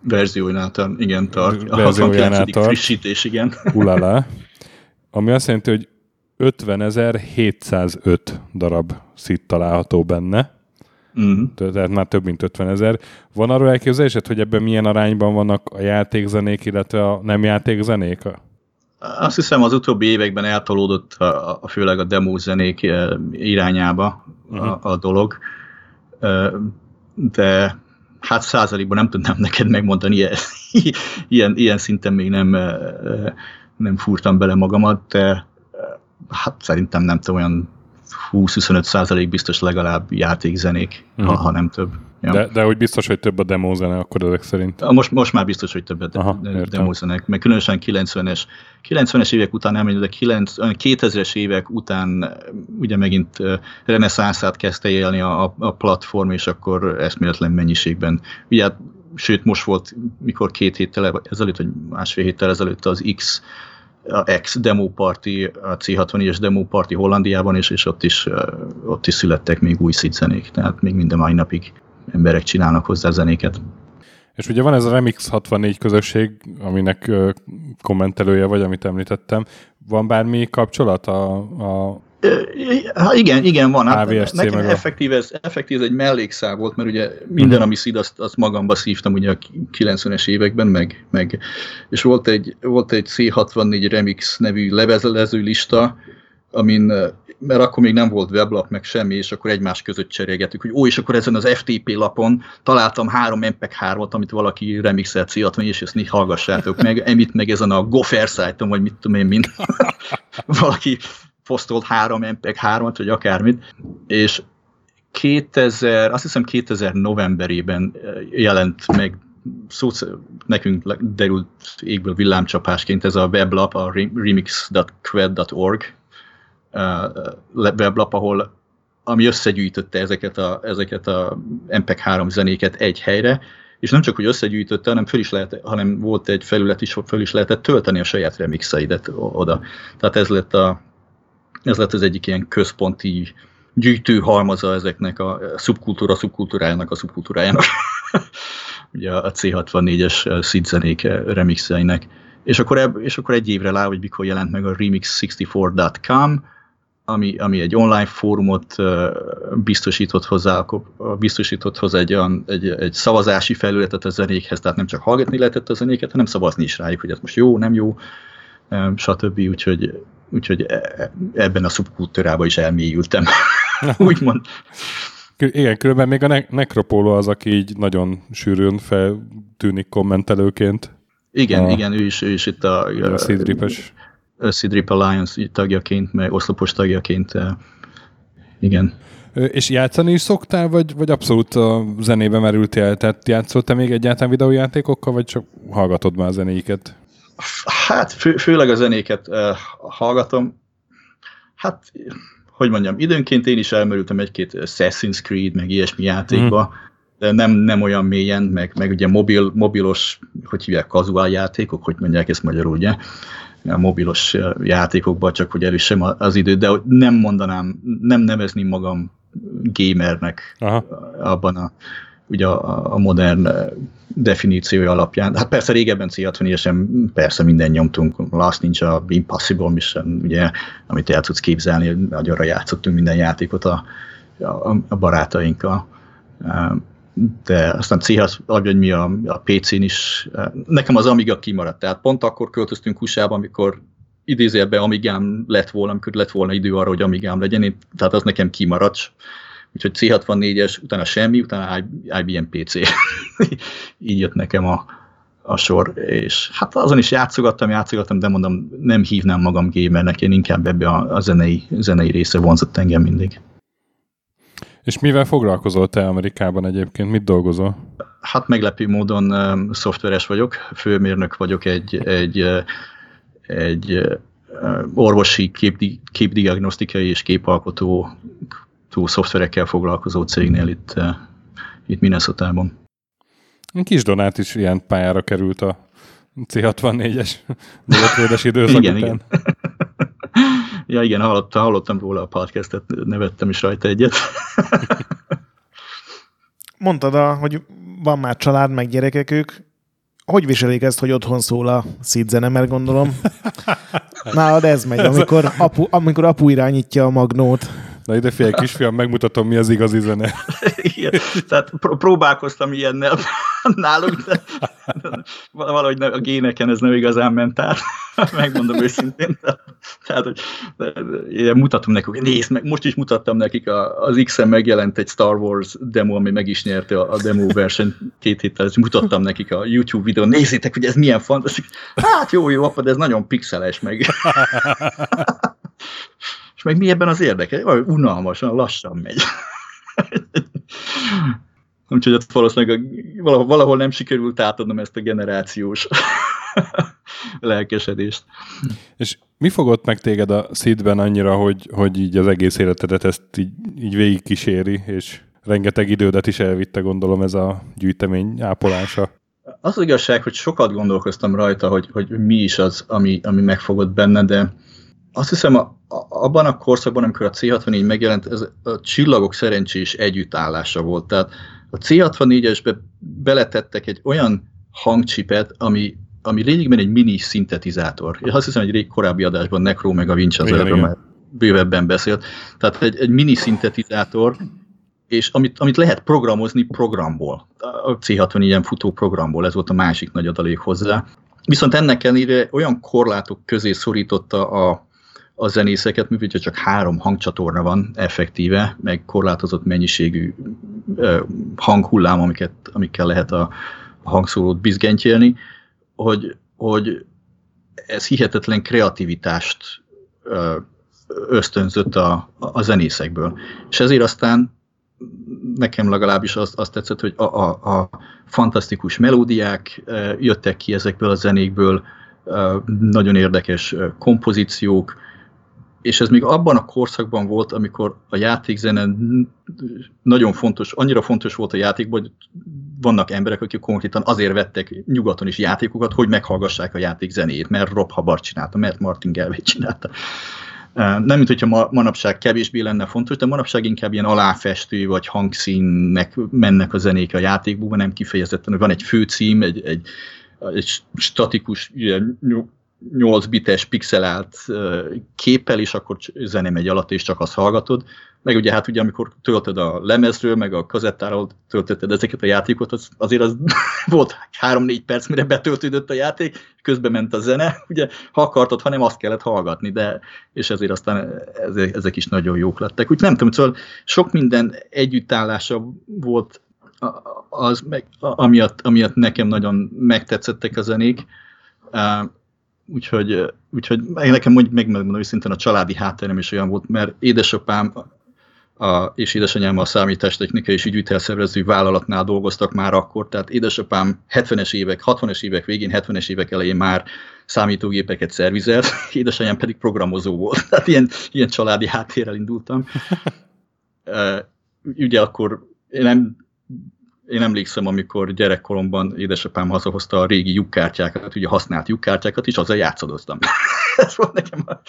verziójánál tart, igen, tart. A 69. tart. frissítés, igen. Ulala. Ami azt jelenti, hogy 50.705 darab szit található benne. Mm. Tehát már több mint 50 ezer. Van arról elképzelésed, hogy ebben milyen arányban vannak a játékzenék, illetve a nem játékzenék? Azt hiszem az utóbbi években eltolódott a, a főleg a demo zenék eh, irányába uh-huh. a, a dolog, eh, de hát százalékban nem tudnám neked megmondani, ilyen, ilyen, ilyen szinten még nem, nem fúrtam bele magamat, de hát szerintem nem tudom, olyan 20-25 százalék biztos legalább játékzenék, uh-huh. ha, mhm. ha nem több. Ja. De, de hogy biztos, hogy több a demózene akkor ezek szerint? Most, most már biztos, hogy több a de, demózenek, mert különösen 90-es, 90-es évek után nem, de 2000-es évek után ugye megint reneszánszát kezdte élni a, a platform, és akkor eszméletlen mennyiségben. Ugye hát, sőt, most volt, mikor két héttel ezelőtt, vagy másfél héttel ezelőtt az X a ex demo party, a C64-es demo Hollandiában, és, és ott, is, ott is születtek még új szidzenék, tehát még minden mai napig emberek csinálnak hozzá zenéket. És ugye van ez a Remix 64 közösség, aminek kommentelője vagy, amit említettem. Van bármi kapcsolat a, a Ha igen, igen, van. Hát nekem effektív ez, effektív ez egy mellékszál volt, mert ugye minden, ami szíd, azt, azt magamba szívtam ugye a 90-es években, meg, meg és volt egy, volt egy C64 Remix nevű levezelező lista, amin mert akkor még nem volt weblap, meg semmi, és akkor egymás között cserélgettük, hogy ó, és akkor ezen az FTP lapon találtam három MPEG-3-ot, amit valaki remixelt c és ezt így hallgassátok meg, emit meg ezen a Gopher szájton, vagy mit tudom én, mind valaki posztolt három MPEG-3-at, vagy akármit, és 2000, azt hiszem 2000 novemberében jelent meg szó, nekünk derült égből villámcsapásként ez a weblap, a remix.qued.org, weblap, ahol ami összegyűjtötte ezeket a, ezeket a MPEG-3 zenéket egy helyre, és nem csak, hogy összegyűjtötte, hanem, föl is lehet, hanem volt egy felület is, föl is lehetett tölteni a saját remixeidet oda. Tehát ez lett, a, ez lett az egyik ilyen központi gyűjtő halmaza ezeknek a szubkultúra szubkultúrájának a szubkultúrájának. ugye a C64-es SID zenék remixeinek. És akkor, eb, és akkor egy évre lá, hogy mikor jelent meg a remix64.com, ami, ami egy online fórumot biztosított hozzá, biztosított hozzá egy, olyan, egy, egy szavazási felületet a zenékhez, tehát nem csak hallgatni lehetett a zenéket, hanem szavazni is rájuk, hogy ez most jó, nem jó, stb. Úgyhogy, úgyhogy e, e, ebben a szubkultúrában is elmélyültem, úgymond. Igen, különben még a ne- Necropolo az, aki így nagyon sűrűn feltűnik kommentelőként. Igen, a, igen, ő is, ő is itt a... A Seedripes. Seedrip Alliance tagjaként, meg oszlopos tagjaként, igen. És játszani is szoktál, vagy, vagy abszolút a zenébe merültél? Tehát játszol te még egyáltalán videójátékokkal, vagy csak hallgatod már a zenéiket? Hát fő, főleg a zenéket uh, hallgatom. Hát, hogy mondjam, időnként én is elmerültem egy-két Assassin's Creed, meg ilyesmi játékba, hmm. de nem, nem olyan mélyen, meg, meg ugye mobil, mobilos, hogy hívják, kazuál játékok, hogy mondják ezt magyarul, ugye? A mobilos játékokban, csak hogy elüssem az időt, de nem mondanám, nem nevezném magam gamernek Aha. abban a, ugye a, a modern definíciója alapján. Hát persze régebben C64-esen persze minden nyomtunk, Last nincs a Impossible Mission, ugye, amit el tudsz képzelni, nagyonra játszottunk minden játékot a, a, a barátainkkal. De aztán c hogy mi a, a PC-n is, nekem az Amiga kimaradt, tehát pont akkor költöztünk USA-ba, amikor idézőjelben Amigám lett volna, amikor lett volna idő arra, hogy Amigám legyen, én, tehát az nekem kimaradt, úgyhogy C64-es, utána semmi, utána IBM PC. Így jött nekem a, a sor, és hát azon is játszogattam, játszogattam, de mondom, nem hívnám magam gamernek, én inkább ebbe a, a zenei, zenei része vonzott engem mindig. És mivel foglalkozol te Amerikában egyébként? Mit dolgozol? Hát meglepő módon um, szoftveres vagyok, főmérnök vagyok egy, egy, egy uh, orvosi képdi, képdiagnosztikai és képalkotó túl szoftverekkel foglalkozó cégnél itt, uh, itt Minnesota-ban. Kis Donát is ilyen pályára került a C64-es nyugatvédes időszak igen, után. Igen. ja igen, hallottam, hallottam róla a podcastet, nevettem is rajta egyet. Mondtad, a, hogy van már család, meg gyerekek ők. Hogy viselik ezt, hogy otthon szól a szídzene, mert gondolom nálad ez megy, amikor apu, amikor apu irányítja a magnót. Na ide figyelj, kisfiam, megmutatom, mi az igazi zene. Igen, tehát pr- próbálkoztam ilyennel náluk, de valahogy a géneken ez nem igazán ment át, megmondom őszintén. Tehát, hogy de, mutatom nekik, nézd meg, most is mutattam nekik, az X-en megjelent egy Star Wars demo, ami meg is nyerte a, a demo verseny két héttel, és mutattam nekik a YouTube videón, nézzétek, hogy ez milyen fantasztikus. Hát jó, jó, apa, de ez nagyon pixeles meg meg mi ebben az érdeke? Olyan unalmasan, lassan megy. Úgyhogy ott valószínűleg valahol, valahol nem sikerült átadnom ezt a generációs lelkesedést. És mi fogott meg téged a szídben annyira, hogy, hogy így az egész életedet ezt így, így végig kíséri, és rengeteg idődet is elvitte, gondolom, ez a gyűjtemény ápolása? Az, az igazság, hogy sokat gondolkoztam rajta, hogy, hogy mi is az, ami, ami megfogott benne, de azt hiszem, a, a, abban a korszakban, amikor a C64 megjelent, ez a csillagok szerencsés együttállása volt. Tehát a C64-esbe beletettek egy olyan hangcsipet, ami, ami lényegben egy mini szintetizátor. Én azt hiszem, egy rég korábbi adásban Necro meg a Vinci az erről már bővebben beszélt. Tehát egy, egy mini szintetizátor, és amit, amit lehet programozni programból. A C64-en futó programból, ez volt a másik nagy adalék hozzá. Viszont ennek ellenére olyan korlátok közé szorította a, a zenészeket, mivel csak három hangcsatorna van effektíve, meg korlátozott mennyiségű hanghullám, amiket, amikkel lehet a, hangszórót bizgentjelni, hogy, hogy ez hihetetlen kreativitást ösztönzött a, a zenészekből. És ezért aztán nekem legalábbis azt, azt tetszett, hogy a, a, a fantasztikus melódiák jöttek ki ezekből a zenékből, nagyon érdekes kompozíciók, és ez még abban a korszakban volt, amikor a játékzene nagyon fontos, annyira fontos volt a játékban, hogy vannak emberek, akik konkrétan azért vettek nyugaton is játékokat, hogy meghallgassák a játék zenéjét, mert Rob Hubbard csinálta, mert Martin Galway csinálta. Nem, mint hogyha ma, manapság kevésbé lenne fontos, de manapság inkább ilyen aláfestő vagy hangszínnek mennek a zenék a játékban, nem kifejezetten, hogy van egy főcím, egy, egy, egy statikus, 8 bites pixelált képpel, és akkor zene megy alatt, és csak azt hallgatod. Meg ugye hát ugye amikor töltöd a lemezről, meg a kazettáról töltötted ezeket a játékot, az, azért az volt 3-4 perc, mire betöltődött a játék, közben ment a zene, ugye ha akartad, hanem azt kellett hallgatni, de és ezért aztán ezek, ezek is nagyon jók lettek. Úgy nem tudom, szóval sok minden együttállása volt az, meg, amiatt, amiatt nekem nagyon megtetszettek a zenék úgyhogy, úgyhogy nekem mondjuk megmondom őszintén a családi hátterem is olyan volt, mert édesapám a, és édesanyám a számítástechnikai és ügyvitelszervező vállalatnál dolgoztak már akkor, tehát édesapám 70-es évek, 60-es évek végén, 70-es évek elején már számítógépeket szervizelt, édesanyám pedig programozó volt. Tehát ilyen, ilyen családi háttérrel indultam. Ugye akkor én nem én emlékszem, amikor gyerekkoromban édesapám hazahozta a régi lyukkártyákat, ugye használt lyukkártyákat, és azzal játszadoztam. Ez volt nekem a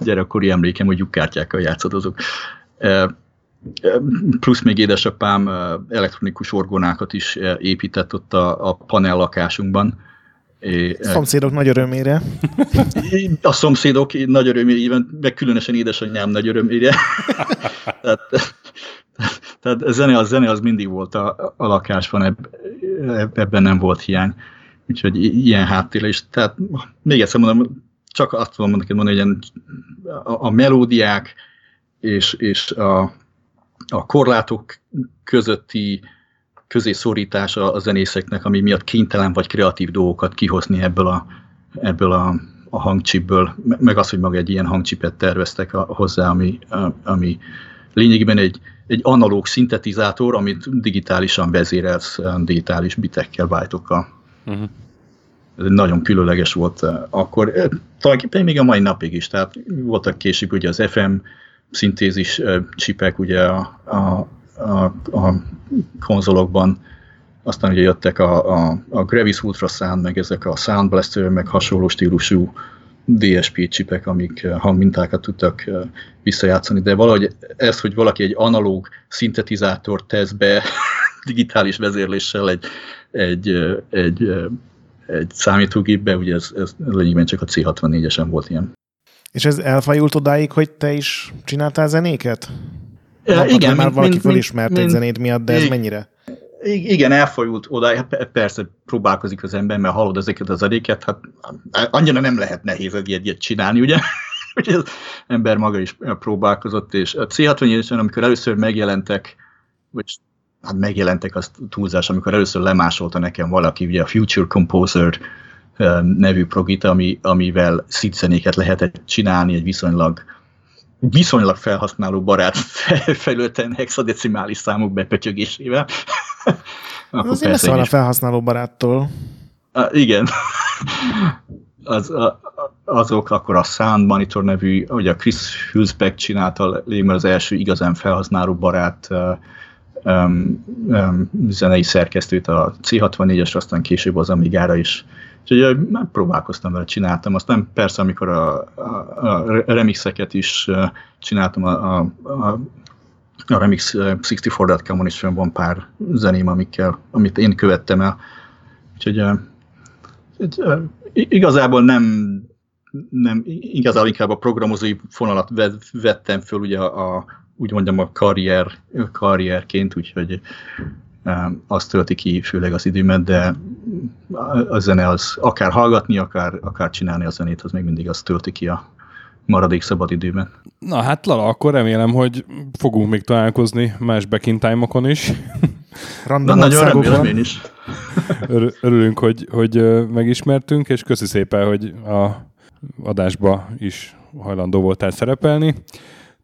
gyerekkori emlékem, hogy lyukkártyákkal játszadozok. Plusz még édesapám elektronikus orgonákat is épített ott a, a panel lakásunkban. A szomszédok nagy örömére. A szomszédok nagy örömére, meg különösen édesanyám nagy örömére. Tehát, tehát a zene, a zene az mindig volt a, a lakásban, eb, ebben nem volt hiány. Úgyhogy ilyen háttér is. Tehát még egyszer mondom, csak azt tudom mondani, hogy a, a melódiák és, és a, a korlátok közötti közészorítása a zenészeknek, ami miatt kénytelen vagy kreatív dolgokat kihozni ebből a, ebből a, a hangcsipből, meg az, hogy maga egy ilyen hangcsipet terveztek a, hozzá, ami, a, ami lényegében egy, egy analóg szintetizátor, amit digitálisan vezérelsz digitális bitekkel, bytokkal. Uh-huh. Ez nagyon különleges volt akkor, tulajdonképpen még a mai napig is, tehát voltak később ugye az FM szintézis csipek ugye a, a, a, a konzolokban, aztán ugye jöttek a, a, a Gravis Ultrasound, meg ezek a Sound Blaster, meg hasonló stílusú DSP csipek, amik eh, hangmintákat tudtak eh, visszajátszani, de valahogy ez, hogy valaki egy analóg szintetizátort tesz be digitális vezérléssel egy, egy, eh, egy, egy számítógépbe, ugye ez, ez lényegében csak a C64-esen volt ilyen. És ez elfajult odáig, hogy te is csináltál zenéket? Ja, igen. Már mint, valaki mint, fölismert mint, egy zenét miatt, de ez mennyire? Igen, elfolyult oda, persze próbálkozik az ember, mert hallod ezeket az zenéket, hát annyira nem lehet nehéz egy ilyet csinálni, ugye? Úgyhogy az ember maga is próbálkozott, és a C64-esen, amikor először megjelentek, vagy hát megjelentek, az túlzás, amikor először lemásolta nekem valaki, ugye a Future Composer nevű progita, ami, amivel szidzenéket lehetett csinálni egy viszonylag viszonylag felhasználó barát felületen hexadecimális számok bepötyögésével. Akkor Azért messze van a felhasználó baráttól. A, igen. Az, a, azok akkor a Sound Monitor nevű, ugye a Chris Hülsbeck csinálta lényegben az első igazán felhasználó barát um, um, zenei szerkesztőt a C64-es, aztán később az Amigára is. Úgyhogy próbálkoztam vele, csináltam. Aztán persze, amikor a, a, a remixeket is csináltam, a, a, a a remix64.com-on is van pár zeném, amikkel, amit én követtem el. Úgyhogy igazából nem, nem igazából inkább a programozói fonalat vettem föl ugye a, a úgy mondjam a karrier, karrierként, úgyhogy azt tölti ki főleg az időmet, de a zene az akár hallgatni, akár, akár csinálni a zenét, az még mindig azt tölti ki a maradék szabadidőben. Na hát Lala, akkor remélem, hogy fogunk még találkozni más back in time-okon is. Random Na, nagyon remélem én is. Örülünk, hogy, hogy megismertünk, és köszi szépen, hogy a adásba is hajlandó voltál szerepelni.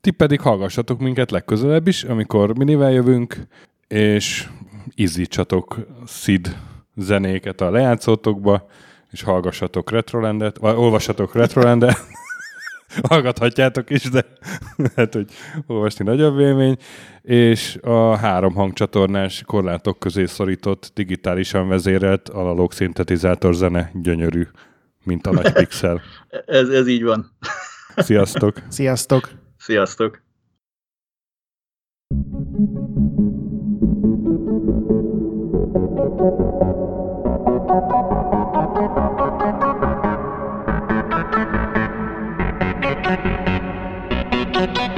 Ti pedig hallgassatok minket legközelebb is, amikor minivel jövünk, és izzítsatok Sid zenéket a lejátszótokba, és hallgassatok Retrolandet, vagy olvassatok Retrolandet, hallgathatjátok is, de hát, hogy olvasni nagyobb élmény, és a három hangcsatornás korlátok közé szorított, digitálisan vezérelt analóg szintetizátor zene gyönyörű, mint a nagy pixel. ez, ez így van. Sziasztok! Sziasztok! Sziasztok! Thank you.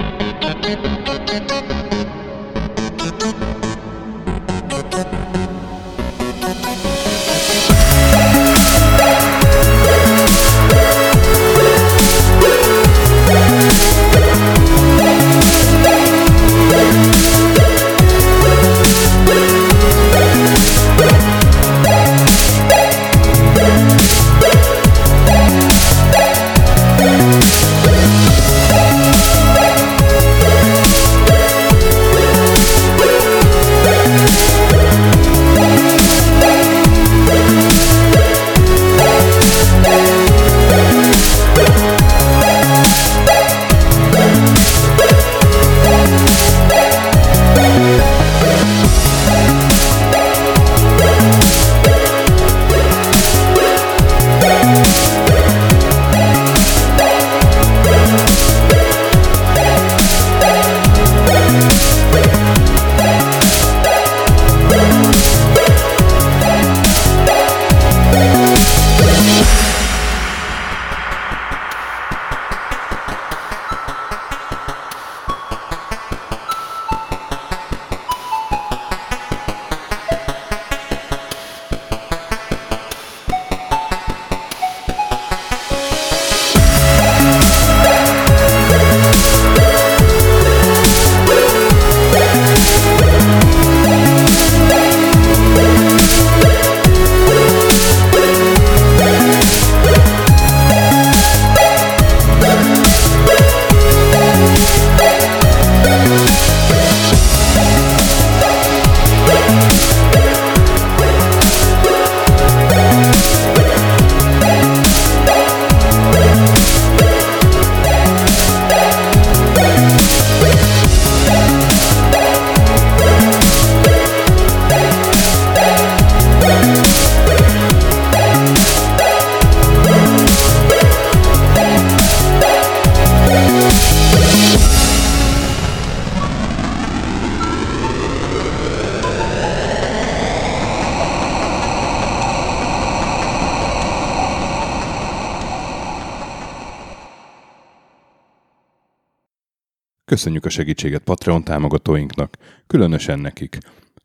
Köszönjük a segítséget Patreon támogatóinknak, különösen nekik.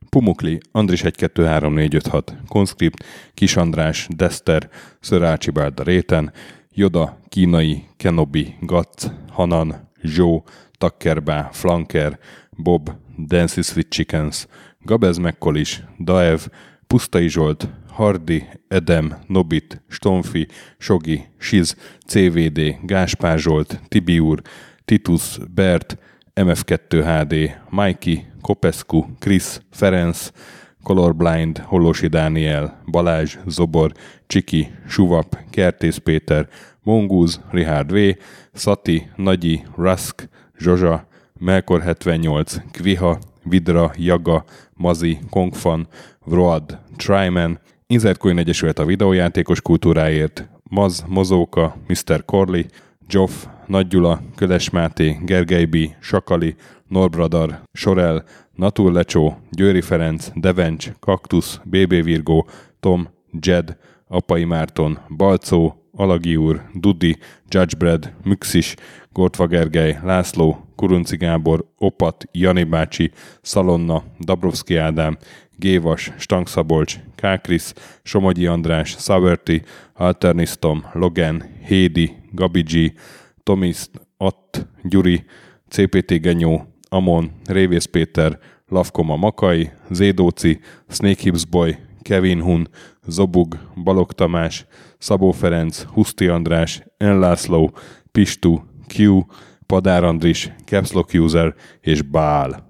Pumukli, Andris 123456, Conscript, Kis András, Dester, Szörácsi Bálda Réten, Joda, Kínai, Kenobi, Gatz, Hanan, Zsó, Takkerbá, Flanker, Bob, Dancy Sweet Chickens, Gabez Mekkolis, Daev, Pusztai Zsolt, Hardi, Edem, Nobit, Stonfi, Sogi, Siz, CVD, Gáspár Zsolt, Tibiur, Titus, Bert, MF2 HD, Mikey, Kopescu, Chris, Ferenc, Colorblind, Holosi Dániel, Balázs, Zobor, Csiki, Suvap, Kertész Péter, Mongúz, Richard V, Szati, Nagyi, Rusk, Zsozsa, Melkor 78, Kviha, Vidra, Jaga, Mazi, Kongfan, Vroad, Tryman, Inzertcoin Egyesület a videójátékos kultúráért, Maz, Mozóka, Mr. Corley, Joff, Nagy Gyula, Köles Máté, Gergely B., Sakali, Norbradar, Sorel, Natur Lecsó, Győri Ferenc, Devencs, Kaktusz, BB Virgó, Tom, Jed, Apai Márton, Balcó, Alagi úr, Dudi, Judgebred, Müxis, Gortva Gergely, László, Kurunci Gábor, Opat, Jani bácsi, Szalonna, Dabrowski Ádám, Gévas, Stangszabolcs, Kákris, Somogyi András, Szaverti, Alternisztom, Logan, Hédi, Gabigi, Tomiszt, Att, Gyuri, CPT Genyó, Amon, Révész Péter, Lavkoma Makai, Zédóci, Snake Hips Boy, Kevin Hun, Zobug, Balog Tamás, Szabó Ferenc, Huszti András, Enlászló, Pistu, Q, Padár Andris, Capslock User és Bál.